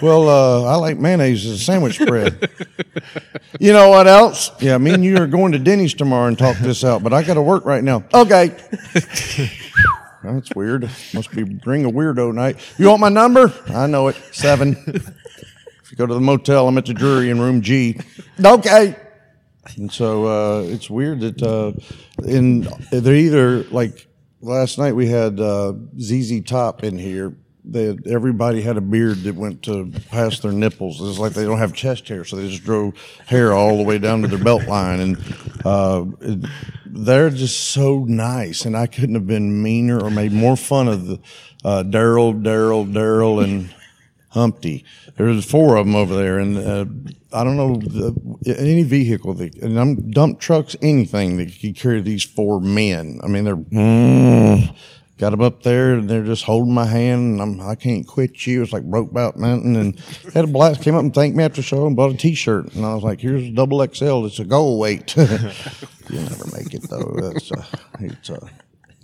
Well, uh, I like mayonnaise as a sandwich spread. You know what else? Yeah, me and you are going to Denny's tomorrow and talk this out, but I got to work right now. Okay. That's weird. Must be bring a weirdo night. You want my number? I know it. Seven. If you go to the motel, I'm at the Drury in room G. Okay. And so uh, it's weird that uh, in they're either like last night we had uh, ZZ Top in here. They everybody had a beard that went to past their nipples. It's like they don't have chest hair, so they just drove hair all the way down to their belt line, and uh, they're just so nice. And I couldn't have been meaner or made more fun of the uh, Daryl, Daryl, Daryl, and Humpty. There's four of them over there, and uh, I don't know the, any vehicle that, and I'm dump trucks, anything that could carry these four men. I mean, they're got them up there, and they're just holding my hand, and I'm I can't quit you. It's like broke Brokeback Mountain, and had a blast. Came up and thanked me after the show and bought a T-shirt, and I was like, "Here's a double XL. It's a goal weight." You'll never make it though. That's uh, it's uh,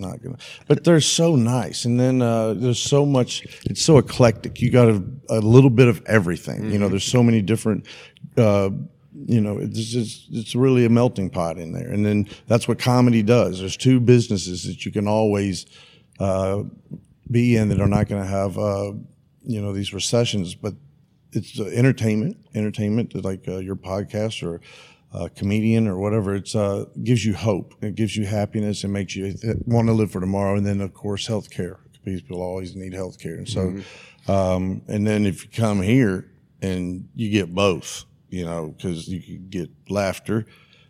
not gonna. But they're so nice, and then uh, there's so much. It's so eclectic. You got a, a little bit of everything. You know, there's so many different. Uh, you know, it's just, it's really a melting pot in there, and then that's what comedy does. There's two businesses that you can always uh, be in that are not going to have uh, you know these recessions, but it's uh, entertainment, entertainment like uh, your podcast or a comedian or whatever. It's uh, gives you hope. It gives you happiness and makes you want to live for tomorrow. And then of course healthcare. People always need healthcare, and so um, and then if you come here and you get both, you know, because you get laughter,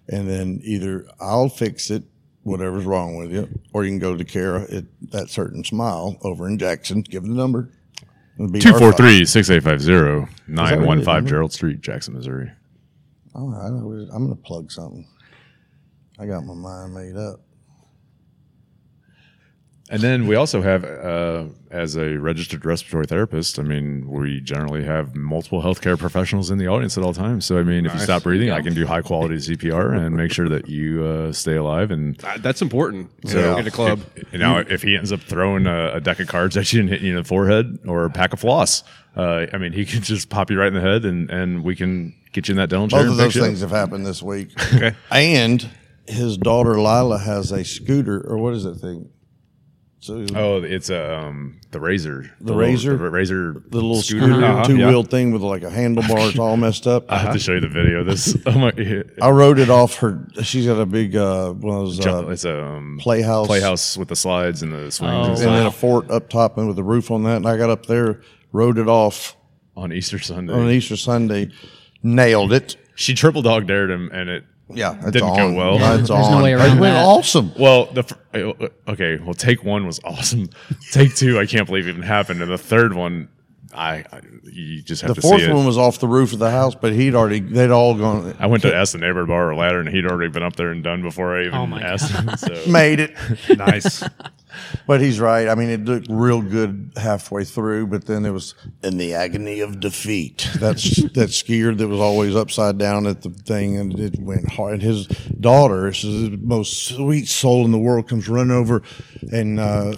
and then either I'll fix it. Whatever's wrong with you, or you can go to Kara at that certain smile over in Jackson. Give them the number. It'll be our 243 6850 it, mm-hmm. 915? Gerald Street, Jackson, Missouri. Oh, I know. I'm going to plug something. I got my mind made up. And then we also have, uh, as a registered respiratory therapist, I mean, we generally have multiple healthcare professionals in the audience at all times. So, I mean, if you stop breathing, I can do high quality CPR and make sure that you uh, stay alive. And Uh, That's important. so, So, in a club. If, now, if he ends up throwing a, a deck of cards at you and hitting you in the forehead or a pack of floss, uh, I mean, he can just pop you right in the head and, and we can get you in that dental chair. Both of those you up. things have happened this week. Okay. And his daughter Lila has a scooter, or what is that thing? Oh, it's a um the razor, the, Razor? little, the razor, the little scooter. scooter, Uh-huh, two yeah. wheel thing with like a handlebar, it's all messed up. I have to show you the video. of This, oh my, I rode it off her. She's got a big uh, one of those, uh, it's a um, Playhouse. playhouse with the slides and the swings Oh, and stuff then a fort up top and with a roof on that. And I got up there, rode it off on Easter Sunday. on Easter Sunday, nailed it. she triple dog dared him, and it Yeah, it's didn't on. go well. It's There's on. no way it around went that. awesome. Well, the fir- uh, okay. Well, take one was awesome. Take two, I can't believe it even happened, and the third one, I, I you just have The to fourth see it. one was off the roof of the house, but he'd already they'd all gone. I went to ask the neighbor to borrow a ladder, and he'd already been up there and done before I even Oh my asked him. So made it. nice. But he's right. I mean, it looked real good halfway through, but then it was in the agony of defeat. That's that skier that was always upside down at the thing, and it went hard. And his daughter, she's the most sweet soul in the world, comes running over, and uh,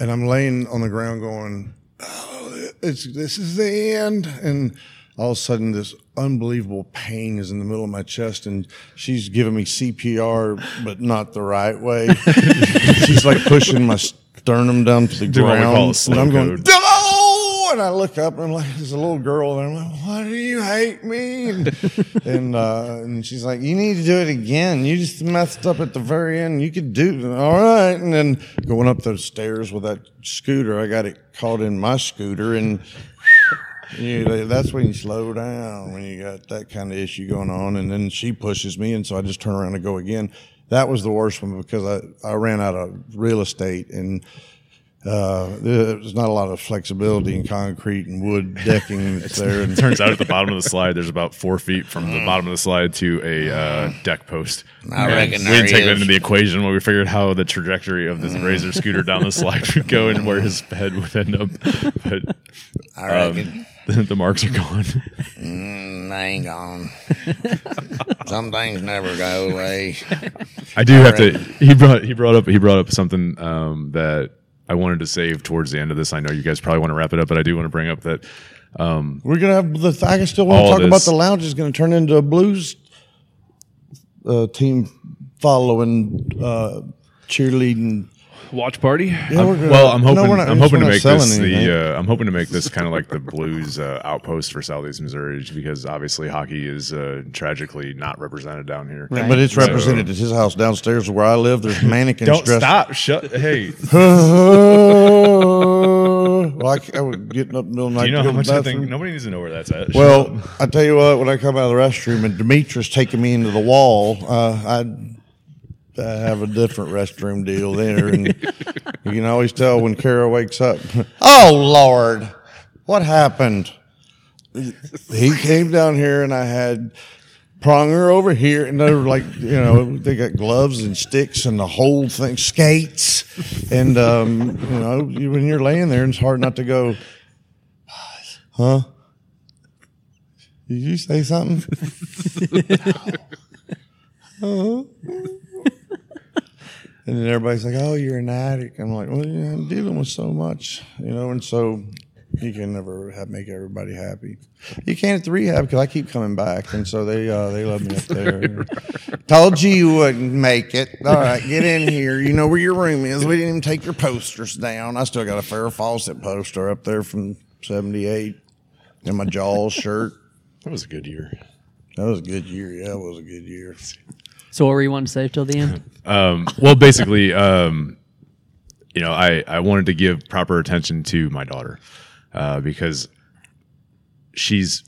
and I'm laying on the ground going, oh, "It's this is the end." And all of a sudden, this unbelievable pain is in the middle of my chest, and she's giving me CPR, but not the right way. she's like pushing my sternum down to the Do ground, call a slow and I'm going. "No!" And I look up, and I'm like, "There's a little girl," and I'm like, "Why do you hate me?" And and, uh, and she's like, "You need to do it again. You just messed up at the very end. You could do it. all right." And then going up those stairs with that scooter, I got it caught in my scooter, and yeah, that's when you slow down when you got that kind of issue going on. And then she pushes me, and so I just turn around and go again. That was the worst one because I, I ran out of real estate and uh, there's not a lot of flexibility in concrete and wood decking that's there. And turns out at the bottom of the slide, there's about four feet from the bottom of the slide to a uh, deck post. I And reckon we didn't take that into the equation when we figured how the trajectory of this razor scooter down the slide would go and where his head would end up. But I reckon the, the marks are gone. mm, they ain't gone. Some things never go away. I do have to. He brought he brought up he brought up something um, that I wanted to save towards the end of this. I know you guys probably want to wrap it up, but I do want to bring up that we're gonna have the. I still want to talk about the lounge is going to turn into a blues uh, team following uh, cheerleading. Watch party. Yeah, we're gonna- Well, I'm no, hoping we're not- I'm hoping to make this anything. the uh, I'm hoping to make this kind of like the blues uh, outpost for Southeast Missouri because obviously hockey is uh, tragically not represented down here. Right. But it's So- represented at his house downstairs where I live. There's mannequins Don't dressed. stop! Shut. Hey, well, I, I was getting up in the middle of the night. do you know how much I think? Nobody needs to know where that's at. Well. I tell you what, when I come out of the restroom and Demetrius taking me into the wall, uh, I I have a different restroom deal there, and you can always tell when Kara wakes up. Oh Lord, what happened? He came down here, and I had Pronger over here, and they're like, you know, they got gloves and sticks and the whole thing, skates, and um, you know, when you're laying there, it's hard not to go, huh? Did you say something? Huh? And then everybody's like, "Oh, you're an addict." I'm like, "Well, yeah, I'm dealing with so much, you know." And so you can never have, make everybody happy. You can't at the rehab because I keep coming back, and so they uh, they love me up there. Told you you wouldn't make it. All right, get in here. You know where your room is. We didn't even take your posters down. I still got a Farrah Fawcett poster up there from '78 in my Jaws shirt. That was a good year. That was a good year. Yeah, it was a good year. So what were you wanting to say till the end? Um, well, basically, um, you know, I, I wanted to give proper attention to my daughter uh, because she's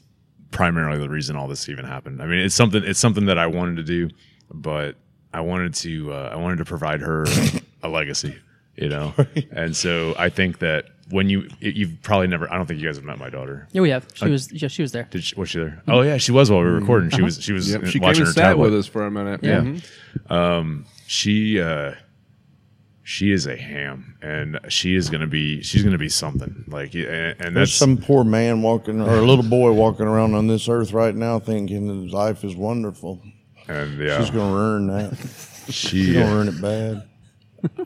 primarily the reason all this even happened. I mean, it's something it's something that I wanted to do, but I wanted to uh, I wanted to provide her a legacy, you know. And so I think that when you you've probably never I don't think you guys have met my daughter. Yeah, we have. She uh, was. Yeah, she was there. Did she, was she there? Oh yeah, she was while we were mm-hmm. recording. She uh-huh. was she was Yep, she came watching and her sat tablet. with us for a minute. Yeah. Mhm. she uh she is a ham and she is gonna be she's gonna be something like and, and There's some poor man walking or a little boy walking around on this earth right now thinking that his life is wonderful. and yeah She's gonna earn that. She's gonna uh, earn it bad.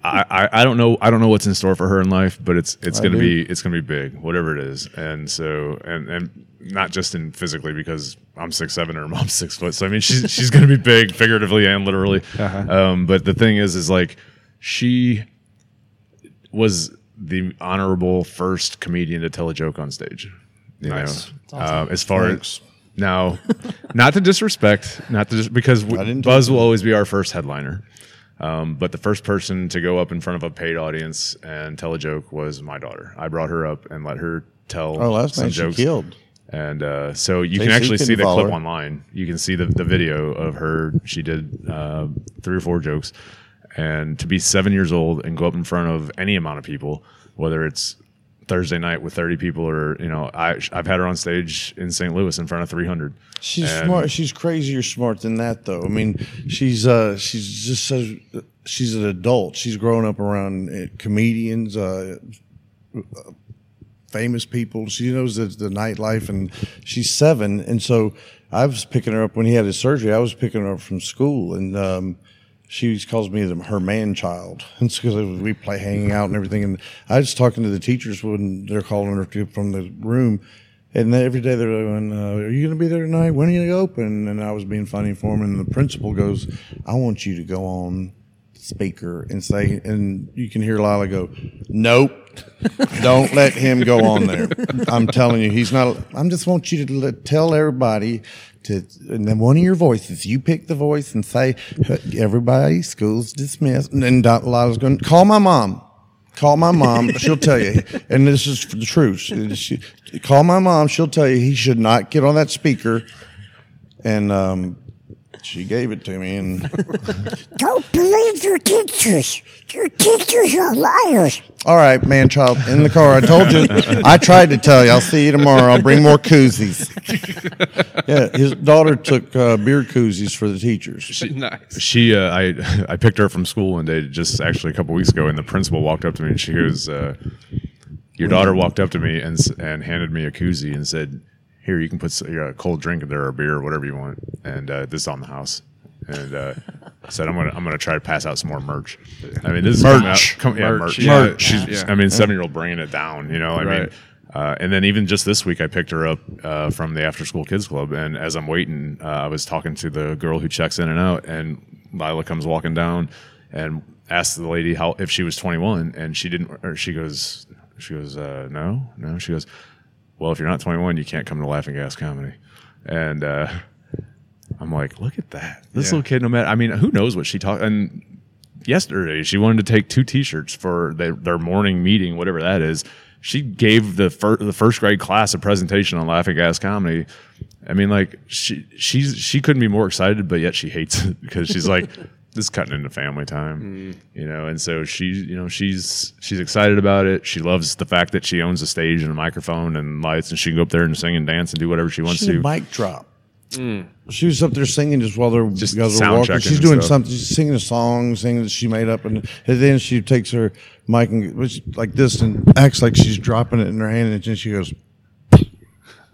I, I I don't know I don't know what's in store for her in life but it's it's I gonna do. be it's gonna be big whatever it is and so and and not just in physically because I'm six seven and her mom's six foot so I mean she's she's gonna be big figuratively and literally um but the thing is is like she was the honorable first comedian to tell a joke on stage. You Nice. know, uh, as far Thanks. as now, not to disrespect, not to dis- because w- I Buzz will always be our first headliner. Um, but the first person to go up in front of a paid audience and tell a joke was my daughter. I brought her up and let her tell Oh, last some night she jokes. killed. And uh, so you can actually see the clip her. online. You can see the, the video of her. She did uh, three or four jokes. And to be seven years old and go up in front of any amount of people, whether it's Thursday night with 30 people or, you know, I, I've had her on stage in St. Louis in front of 300. She's And- smart. She's crazier smart than that, though. I mean, she's uh, she's just she's an adult. She's grown up around uh, comedians, uh, famous people. She knows the, the nightlife, and she's seven. And so I was picking her up when he had his surgery. I was picking her up from school, and um, she calls me the, her man child. And it's because we play hanging out and everything. And I was talking to the teachers when they're calling her from the room. And every day they're going, uh, "Are you going to be there tonight? When are you going to open?" And I was being funny for him. And the principal goes, "I want you to go on speaker and say," and you can hear Lila go, "Nope, don't let him go on there. I'm telling you, he's not. I just want you to let, tell everybody." To, and then one of your voices, you pick the voice and say, "Everybody, school's dismissed." And then Lila's going, "Call my mom." Call my mom. She'll tell you. And this is the truth. She, call my mom. She'll tell you he should not get on that speaker. And um, she gave it to me. And Don't believe your teachers. Your teachers are liars. all right, man, child, in the car. I told you. I tried to tell you. I'll see you tomorrow. I'll bring more koozies. Yeah, his daughter took uh, beer koozies for the teachers. nice. she uh, I I picked her up from school one day just actually a couple weeks ago and the principal walked up to me and she goes uh, your daughter walked up to me and and handed me a koozie and said here you can put a cold drink in there or beer or whatever you want and uh, this is on the house and uh, said I'm gonna I'm gonna try to pass out some more merch I mean this is coming out, Merch. come, yeah, Merch, merch yeah. yeah. I mean seven year old bringing it down you know I mean uh, and then even just this week, I picked her up uh, from the after school kids club. And as I'm waiting, uh, I was talking to the girl who checks in and out, and Lila comes walking down and asks the lady how if she was 21, and she didn't. Or she goes, she goes, uh, no, no. She goes, well, if you're not 21, you can't come to Laughing Gas Comedy. And uh, I'm like, look at that, this Yeah. little kid. No matter, I mean, who knows what she talked and yesterday she wanted to take two t-shirts for their, their morning meeting whatever that is she gave the fir- the first grade class a presentation on laughing gas comedy i mean like she she's she couldn't be more excited but yet she hates it because she's like this is cutting into family time mm. you know and so she's you know she's she's excited about it she loves the fact that she owns a stage and a microphone and lights and she can go up there and sing and dance and do whatever she wants She's a to mic drop. Mm. she was up there singing just while they're Just while they're walking. She's doing stuff. something. She's singing a song, singing that she made up, and, and then she takes her mic and which- like this and acts like she's dropping it in her hand, and then she goes.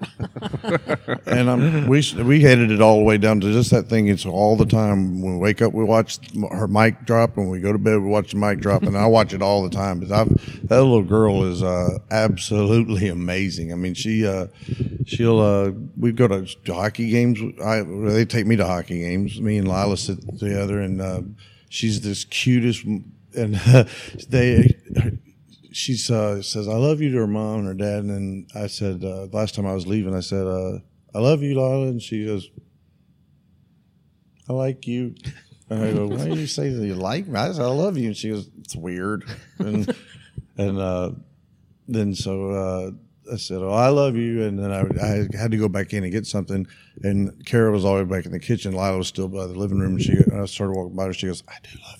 and um, we we headed it all the way down to just that thing. It's all the time. When we wake up, we watch her mic drop. When we go to bed, we watch the mic drop, and I watch it all the time. Because I've that little girl is uh, absolutely amazing. I mean, she uh, she'll uh, we go to hockey games. I they take me to hockey games. Me and Lila sit together, and uh, she's this cutest. And they she uh, says, "I love you" to her mom and her dad, and then I said, uh, last time I was leaving, I said, uh, "I love you, Lila," and she goes, "I like you." And I go, "Why do you say that you like me?" I said, "I love you," and she goes, "It's weird," and and uh, then so. Uh, I said, "Oh, I love you," and then I, I had to go back in and get something. And Kara was already back in the kitchen. Lila was still by the living room, and she I started walking by her. She goes, "I do love you."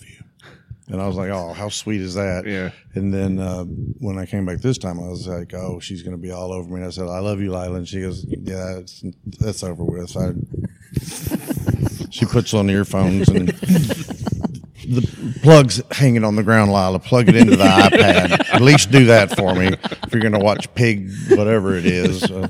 And I was like, "Oh, how sweet is that?" Yeah. And then uh, when I came back this time, I was like, "Oh, she's going to be all over me." And I said, "I love you, Lila." And she goes, "Yeah, it's, that's over with." I, she puts on earphones and the plugs hanging on the ground, Lila. Plug it into the iPad. At least do that for me if you're going to watch Pig, whatever it is. Uh,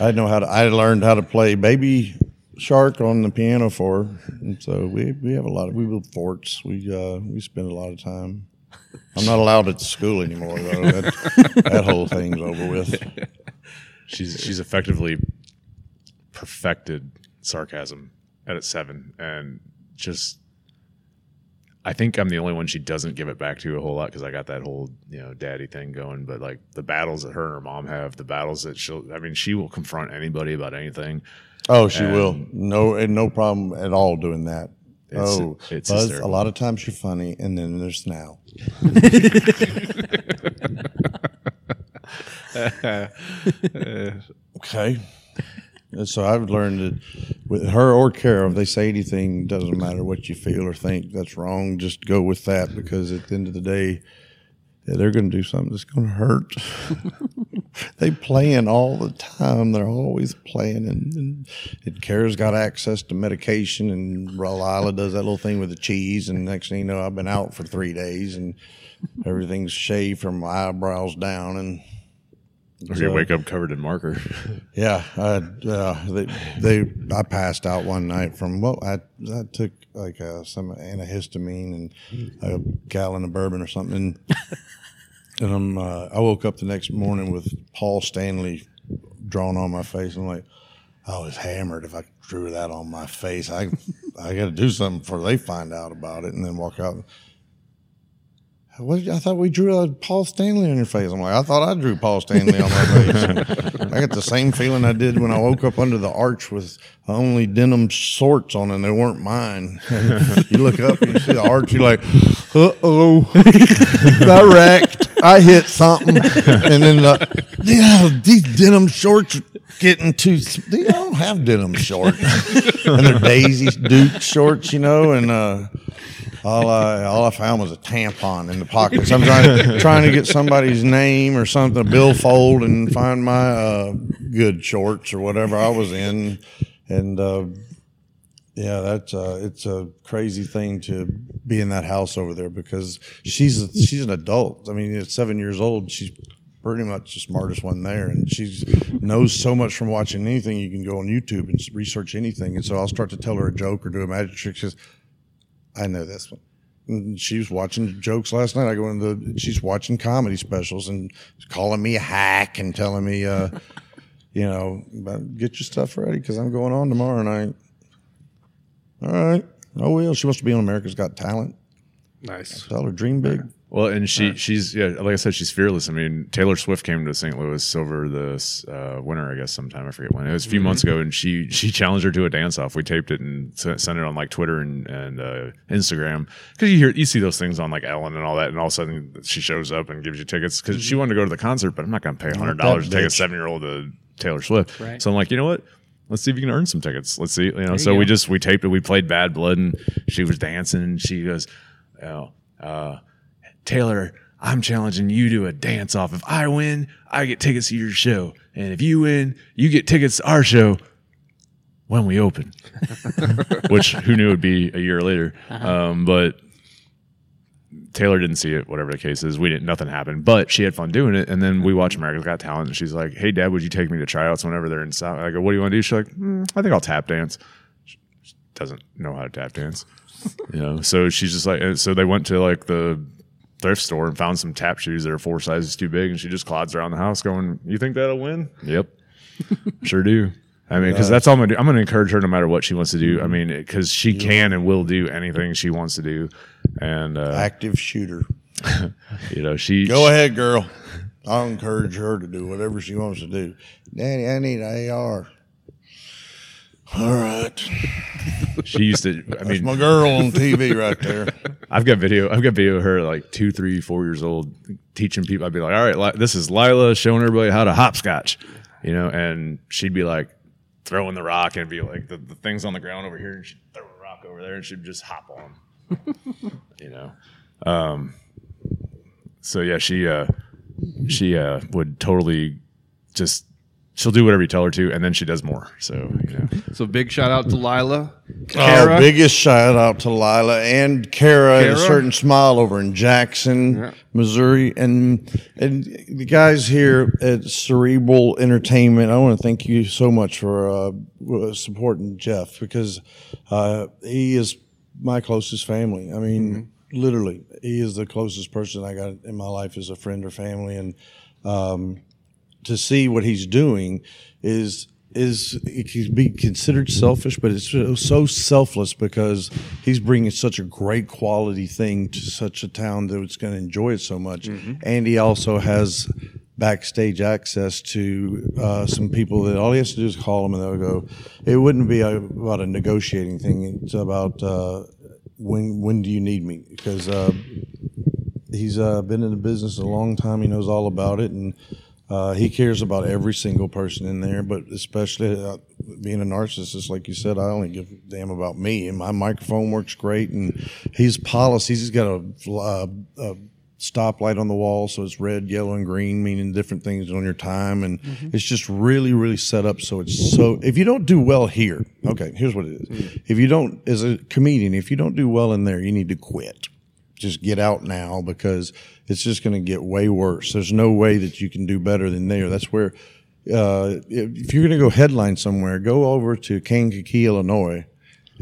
I know how to. I learned how to play Baby Shark on the piano for, and so we we have a lot of we build forts. We uh, we spend a lot of time. I'm not allowed at school anymore though. That, that whole thing's over with. she's she's effectively perfected sarcasm at a seven, and just I think I'm the only one she doesn't give it back to a whole lot because I got that whole you know daddy thing going. But like the battles that her and her mom have, the battles that she'll I mean she will confront anybody about anything. Oh, she And- will. No, and no problem at all doing that. It's- oh, it's Buzz, a lot of times you're funny, and then there's now. okay. And so I've learned that with her or Kara, if they say anything, doesn't matter what you feel or think that's wrong, just go with that because at the end of the day, they're going to do something that's going to hurt. they playing all the time. They're always playing, and, and, and Kara's got access to medication, and Lila does that little thing with the cheese. And next thing you know, I've been out for three days, and everything's shaved from my eyebrows down, and Or you wake up covered in marker. yeah, I, uh, they, they, I passed out one night from well, I, I took like uh, some antihistamine and a gallon of bourbon or something, and I'm, uh, I woke up the next morning with Paul Stanley drawn on my face. I'm like, I was hammered. If I drew that on my face, I, I got to do something before they find out about it, and then walk out. What I thought we drew a Paul Stanley on your face. I'm like, I thought I drew Paul Stanley on my face. I got the same feeling I did when I woke up under the arch with only denim shorts on, and they weren't mine. you look up and you see the arch, you're like, uh oh, I wrecked. I hit something, and then the, yeah, these denim shorts getting too. They don't have denim shorts, and they're Daisy Duke shorts, you know, and. uh all I all I found was a tampon in the pocket. So I'm trying trying to get somebody's name or something, a billfold, and find my uh, good shorts or whatever I was in. And uh, yeah, that's uh, it's a crazy thing to be in that house over there because she's she's an adult. I mean, at seven years old, she's pretty much the smartest one there, and she knows so much from watching anything. You can go on YouTube and research anything. And so I'll start to tell her a joke or do a magic trick. She says, I know this one. And she was watching jokes last night. I go into the, she's watching comedy specials and calling me a hack and telling me, uh, you know, get your stuff ready because I'm going on tomorrow night. All right. Oh well, she wants to be on America's Got Talent. Nice. Tell her dream big. Well, and she she's yeah, like I said, she's fearless. I mean, Taylor Swift came to St. Louis over this uh, winter, I guess, sometime I forget when. It was a few months ago, and she she challenged her to a dance off. We taped it and sent it on like Twitter and and uh, Instagram because you hear you see those things on like Ellen and all that, and all of a sudden she shows up and gives you tickets because she wanted to go to the concert, but I'm not going to pay hundred dollars to take a seven year old to Taylor Swift. Right. So I'm like, you know what? Let's see if you can earn some tickets. Let's see, you know. you so we go. just we taped it. We played Bad Blood, and she was dancing, and she goes, "Oh, uh, Taylor, I'm challenging you to a dance off. If I win, I get tickets to your show. And if you win, you get tickets to our show. when we open, which who knew would be a year later. Um, but Taylor didn't see it, whatever the case is. We didn't, nothing happened, but she had fun doing it. And then we watched America's Got Talent, and she's like, "Hey, Dad, would you take me to tryouts whenever they're in South?" I go, "What do you want to do?" She's like, "Mm, "I think I'll tap dance." She doesn't know how to tap dance, you know. So she's just like, so they went to like the thrift store and found some tap shoes that are four sizes too big, and she just clods around the house, going, "You think that'll win?" Yep, sure do. I mean, because that's all I'm gonna do. I'm gonna encourage her no matter what she wants to do. I mean, because she can and will do anything she wants to do, and uh, Active shooter. you know, she Go ahead, girl. I'll encourage her to do whatever she wants to do. Daddy, I need an AR. All right. she used to. I mean, my girl on TV right there. I've got video. I've got video of her like two, three, four years old teaching people. I'd be like, "All right, this is Lila showing everybody how to hopscotch," you know, and she'd be like throwing the rock and be like the, the things on the ground over here, and she'd throw a rock over there, and she'd just hop on, you know. Um, so yeah, she uh, she uh, would totally just she'll do whatever you tell her to, and then she does more. So you know, So big shout out to Lila. Oh, Kara. biggest shout out to Lila and Kara, at a certain smile over in Jackson, Yeah. Missouri, and and the guys here at Cerebral Entertainment. I want to thank you so much for uh, supporting Jeff because uh, he is my closest family. I mean, literally, he is the closest person I got in my life as a friend or family, and um, to see what he's doing is is it can be considered selfish, but it's so- so selfless because he's bringing such a great quality thing to such a town that it's going to enjoy it so much, and he also has backstage access to uh, some people that all he has to do is call them and they'll go. It wouldn't be a, about a negotiating thing. It's about uh, when when do you need me because. Uh, he's uh, been in the business a long time. He knows all about it, and uh, he cares about every single person in there. But especially uh, being a narcissist, like you said, I only give a damn about me. And my microphone works great, and his policies. He's got a, uh, a stoplight on the wall, so it's red, yellow, and green, meaning different things on your time, and it's just really, really set up so it's so. If you don't do well here, okay, here's what it is. If you don't, as a comedian, if you don't do well in there, you need to quit just get out now because it's just going to get way worse. There's no way that you can do better than there. That's where, uh, if you're going to go headline somewhere, go over to Kankakee, Illinois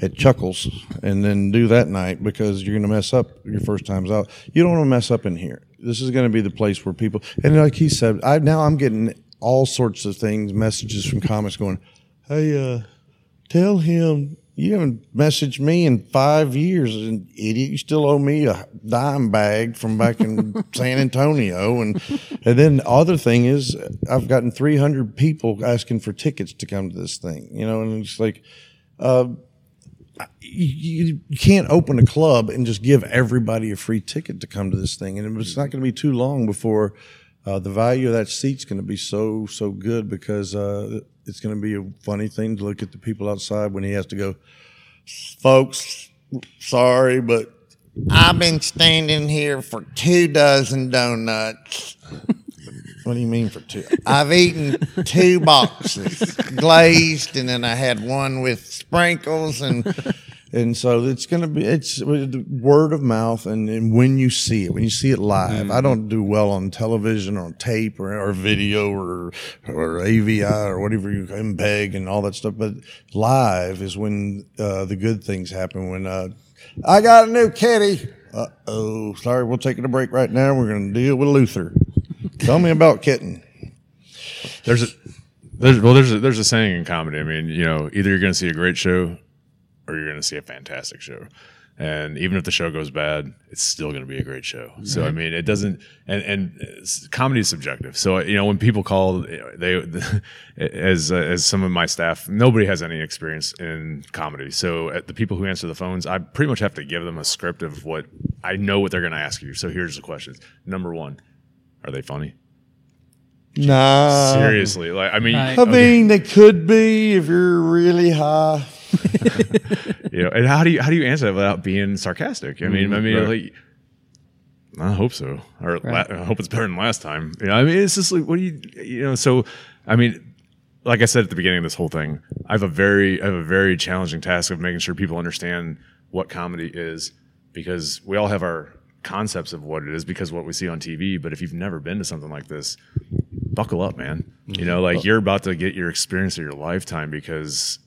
at Chuckles and then do that night because you're going to mess up your first times out. You don't want to mess up in here. This is going to be the place where people, and like he said, I now I'm getting all sorts of things, messages from comics going, Hey, uh, tell him you haven't messaged me in five years, and idiot. You still owe me a dime bag from back in San Antonio, and and then the other thing is I've gotten three hundred people asking for tickets to come to this thing. You know, and it's like. Uh, you, you can't open a club and just give everybody a free ticket to come to this thing, and it's not going to be too long before uh, the value of that seat's going to be so so good because uh, it's going to be a funny thing to look at the people outside when he has to go, folks. Sorry, but I've been standing here for two dozen donuts. What do you mean for two? I've eaten two boxes glazed, and then I had one with sprinkles, and and so it's going to be it's word of mouth, and, and when you see it, when you see it live, I don't do well on television or on tape or, or video or or AVI or whatever you MPEG and all that stuff, but live is when uh, the good things happen. When uh, I got a new kitty. Uh oh, sorry, we're taking a break right now. We're going to deal with Luther. Tell me about kitten. there's a there's well there's a, there's a saying in comedy. I mean, you know, either you're going to see a great show or you're going to see a fantastic show. And even if the show goes bad, it's still going to be a great show. So I mean, it doesn't. And and uh, comedy is subjective. So you know, when people call, eh, they eh, as uh, as some of my staff, nobody has any experience in comedy. So at the people who answer the phones, I pretty much have to give them a script of what I know what they're going to ask you. So here's the questions. Number one, are they funny? Nah. Seriously, like I mean, Right. I mean, they could be if you're really high. you know, and how do you how do you answer that without being sarcastic? I mean, I mm-hmm. mean, like, I hope so, or Right. la- I hope it's better than last time. You know, I mean, it's just like, what do you, you know? So, I mean, like I said at the beginning of this whole thing, I have a very I have a very challenging task of making sure people understand what comedy is because we all have our concepts of what it is because what we see on TV. But if you've never been to something like this, buckle up, man. You know, mm-hmm. like you're about to get your experience of your lifetime because,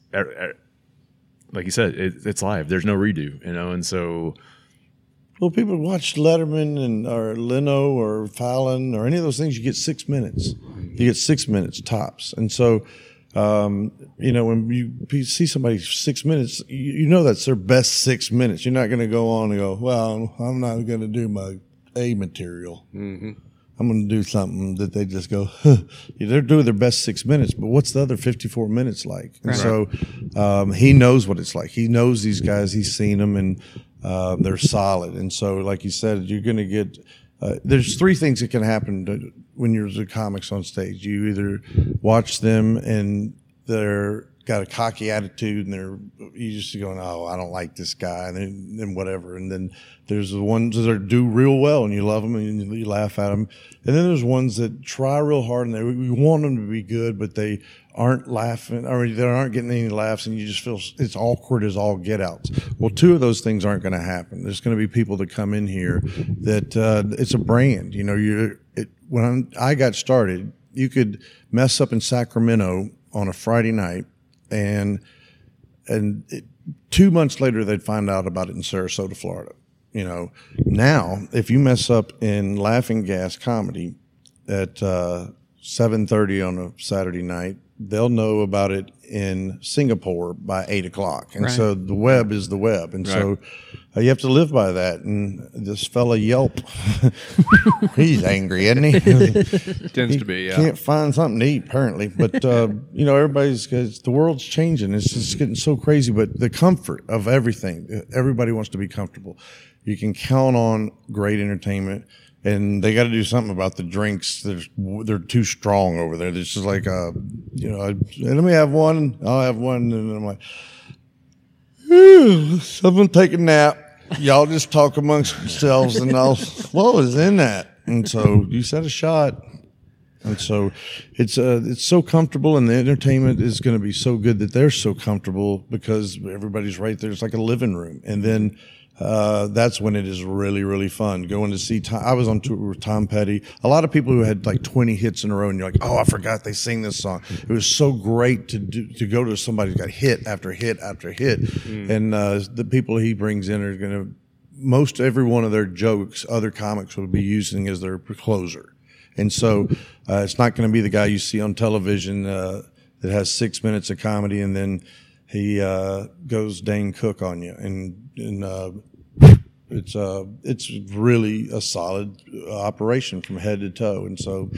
like you said, it, it's live. There's no redo. You know, and so Well, people watch Letterman and or Leno or Fallon or any of those things. You get six minutes. You get six minutes tops, and so um, you know when you, you see somebody six minutes, you, you know that's their best six minutes. You're not going to go on and go, "Well, I'm not going to do my A material. I'm going to do something that they just go." Huh. They're doing their best six minutes, but what's the other 54 minutes like? And so um, he knows what it's like. He knows these guys. He's seen them, and uh, they're solid. And so, like you said, you're going to get. Uh, there's three things that can happen to, when you're the comics on stage. You either watch them and they're got a cocky attitude and they're you just going, oh, I don't like this guy, and then, then whatever. And then there's the ones that do real well and you love them and you, you laugh at them. And then there's ones that try real hard and they we want them to be good, but they aren't laughing or they aren't getting any laughs and you just feel it's awkward as all get outs. Well, two of those things aren't going to happen. There's going to be people that come in here that uh, it's a brand. You know, you when I'm, I got started, you could mess up in Sacramento on a Friday night and and it, two months later they'd find out about it in Sarasota, Florida. You know, now if you mess up in Laughing Gas comedy at uh, seven thirty on a Saturday night, they'll know about it in Singapore by eight o'clock, and so the web is the web, and so uh, you have to live by that. And this fella Yelp, he's angry, isn't he? Tends to be, yeah. Can't find something to eat apparently, but uh, you know everybody's cause the world's changing. It's just getting so crazy. But the comfort of everything, everybody wants to be comfortable. You can count on great entertainment, and they got to do something about the drinks. They're they're too strong over there. It's just like uh, you know, I, let me have one. I'll have one, and I'm like, "Whew, someone take a nap. Y'all just talk amongst yourselves, and I'll. What was in that? And so you said a shot. And so it's uh, it's so comfortable, and the entertainment is going to be so good that they're so comfortable because everybody's right there. It's like a living room, and then uh, that's when it is really really fun going to see. Tom, I was on tour with Tom Petty. A lot of people who had like twenty hits in a row, and you're like, oh, I forgot they sing this song. It was so great to do, to go to somebody who's got hit after hit after hit, and uh, the people he brings in are going to most every one of their jokes other comics will be using as their closer. And so uh, it's not going to be the guy you see on television uh, that has six minutes of comedy and then he uh, goes Dane Cook on you. And, and uh, it's uh, it's really a solid operation from head to toe. And so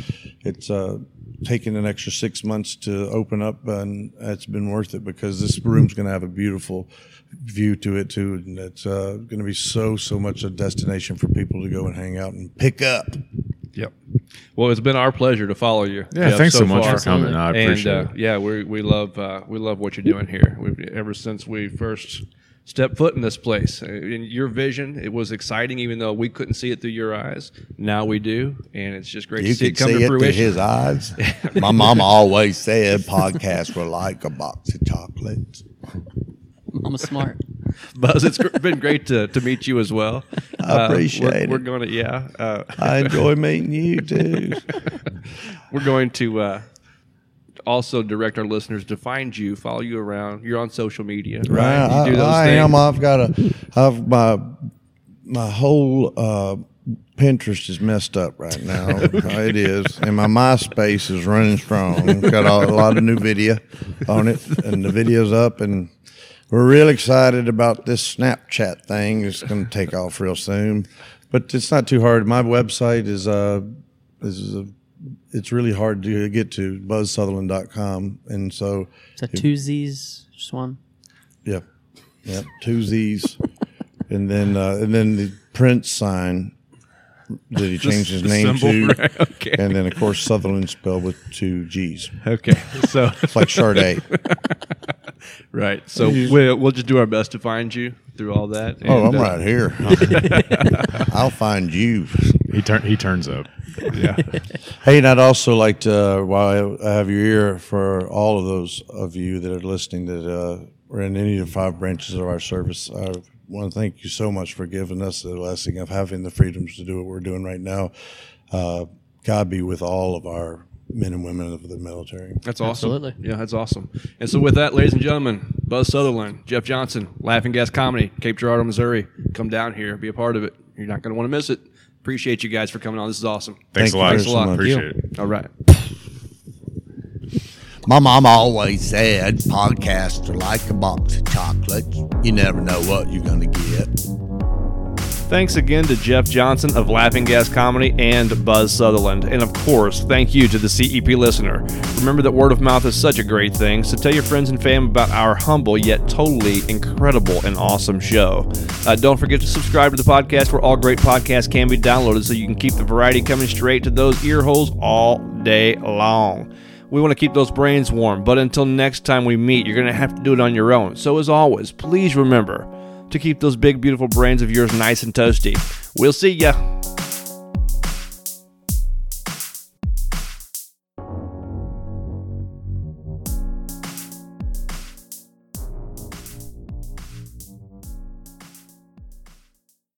it's uh, taken an extra six months to open up, and it's been worth it because this room's going to have a beautiful view to it too, and it's uh, going to be so so much a destination for people to go and hang out and pick up. Yep. Well, it's been our pleasure to follow you. Yeah, Jeff, thanks so much far. for coming. I appreciate and, uh, it. Yeah, we we love uh, we love what you're doing here. We've, ever since we first stepped foot in this place, Uh, in your vision, it was exciting, even though we couldn't see it through your eyes. Now we do, and it's just great You to see it come see to it through fruition. his eyes. My mama always said podcasts were like a box of chocolates. I'm smart. Buzz, it's been great to, to meet you as well. I appreciate we're, it. We're going to yeah. Uh, I enjoy meeting you too. we're going to uh, also direct our listeners to find you, follow you around. You're on social media, right? I, you do those I things. am. I've got a. I've my my whole uh, Pinterest is messed up right now. it is, and my MySpace is running strong. Got a, a lot of new video on it, and the video's up, and we're real excited about this Snapchat thing. It's going to take off real soon, but it's not too hard. My website is uh is. Uh, it's really hard to get to buzzsutherland.com and so Is that two Z's? Just one? yeah, yeah, two Z's, and then uh, and then the Prince sign that he changed his the name symbol, to, right, okay. and then of course Sutherland spelled with two G's. Okay, so It's like Sade. right, so we'll, we'll just do our best to find you through all that. oh, I'm uh, right here. I'll find you. He turn he turns up. Yeah. Hey, and I'd also like to, uh, while I have your ear, for all of those of you that are listening that uh, are in any of the five branches of our service, I want to thank you so much for giving us the blessing of having the freedoms to do what we're doing right now. Uh, God be with all of our men and women of the military. That's awesome. Absolutely. Yeah, that's awesome. And so, with that, ladies and gentlemen, Buzz Sutherland, Jeff Johnson, Laughing Gas Comedy, Cape Girardeau, Missouri. Come down here, be a part of it. You're not going to want to miss it. Appreciate you guys for coming on. This is awesome. Thanks Thank a lot. Thanks a lot. Appreciate it. All right. My mom always said podcasts are like a box of chocolates. You never know what you're going to get. Thanks again to Jeff Johnson of Laughing Gas Comedy and Buzz Sutherland. And of course, thank you to the CEP listener. Remember that word of mouth is such a great thing, so tell your friends and fam about our humble yet totally incredible and awesome show. Uh, don't forget to subscribe to the podcast where all great podcasts can be downloaded so you can keep the variety coming straight to those ear holes all day long. We want to keep those brains warm, but until next time we meet, you're going to have to do it on your own. So, as always, please remember to keep those big, beautiful brains of yours nice and toasty. We'll see ya.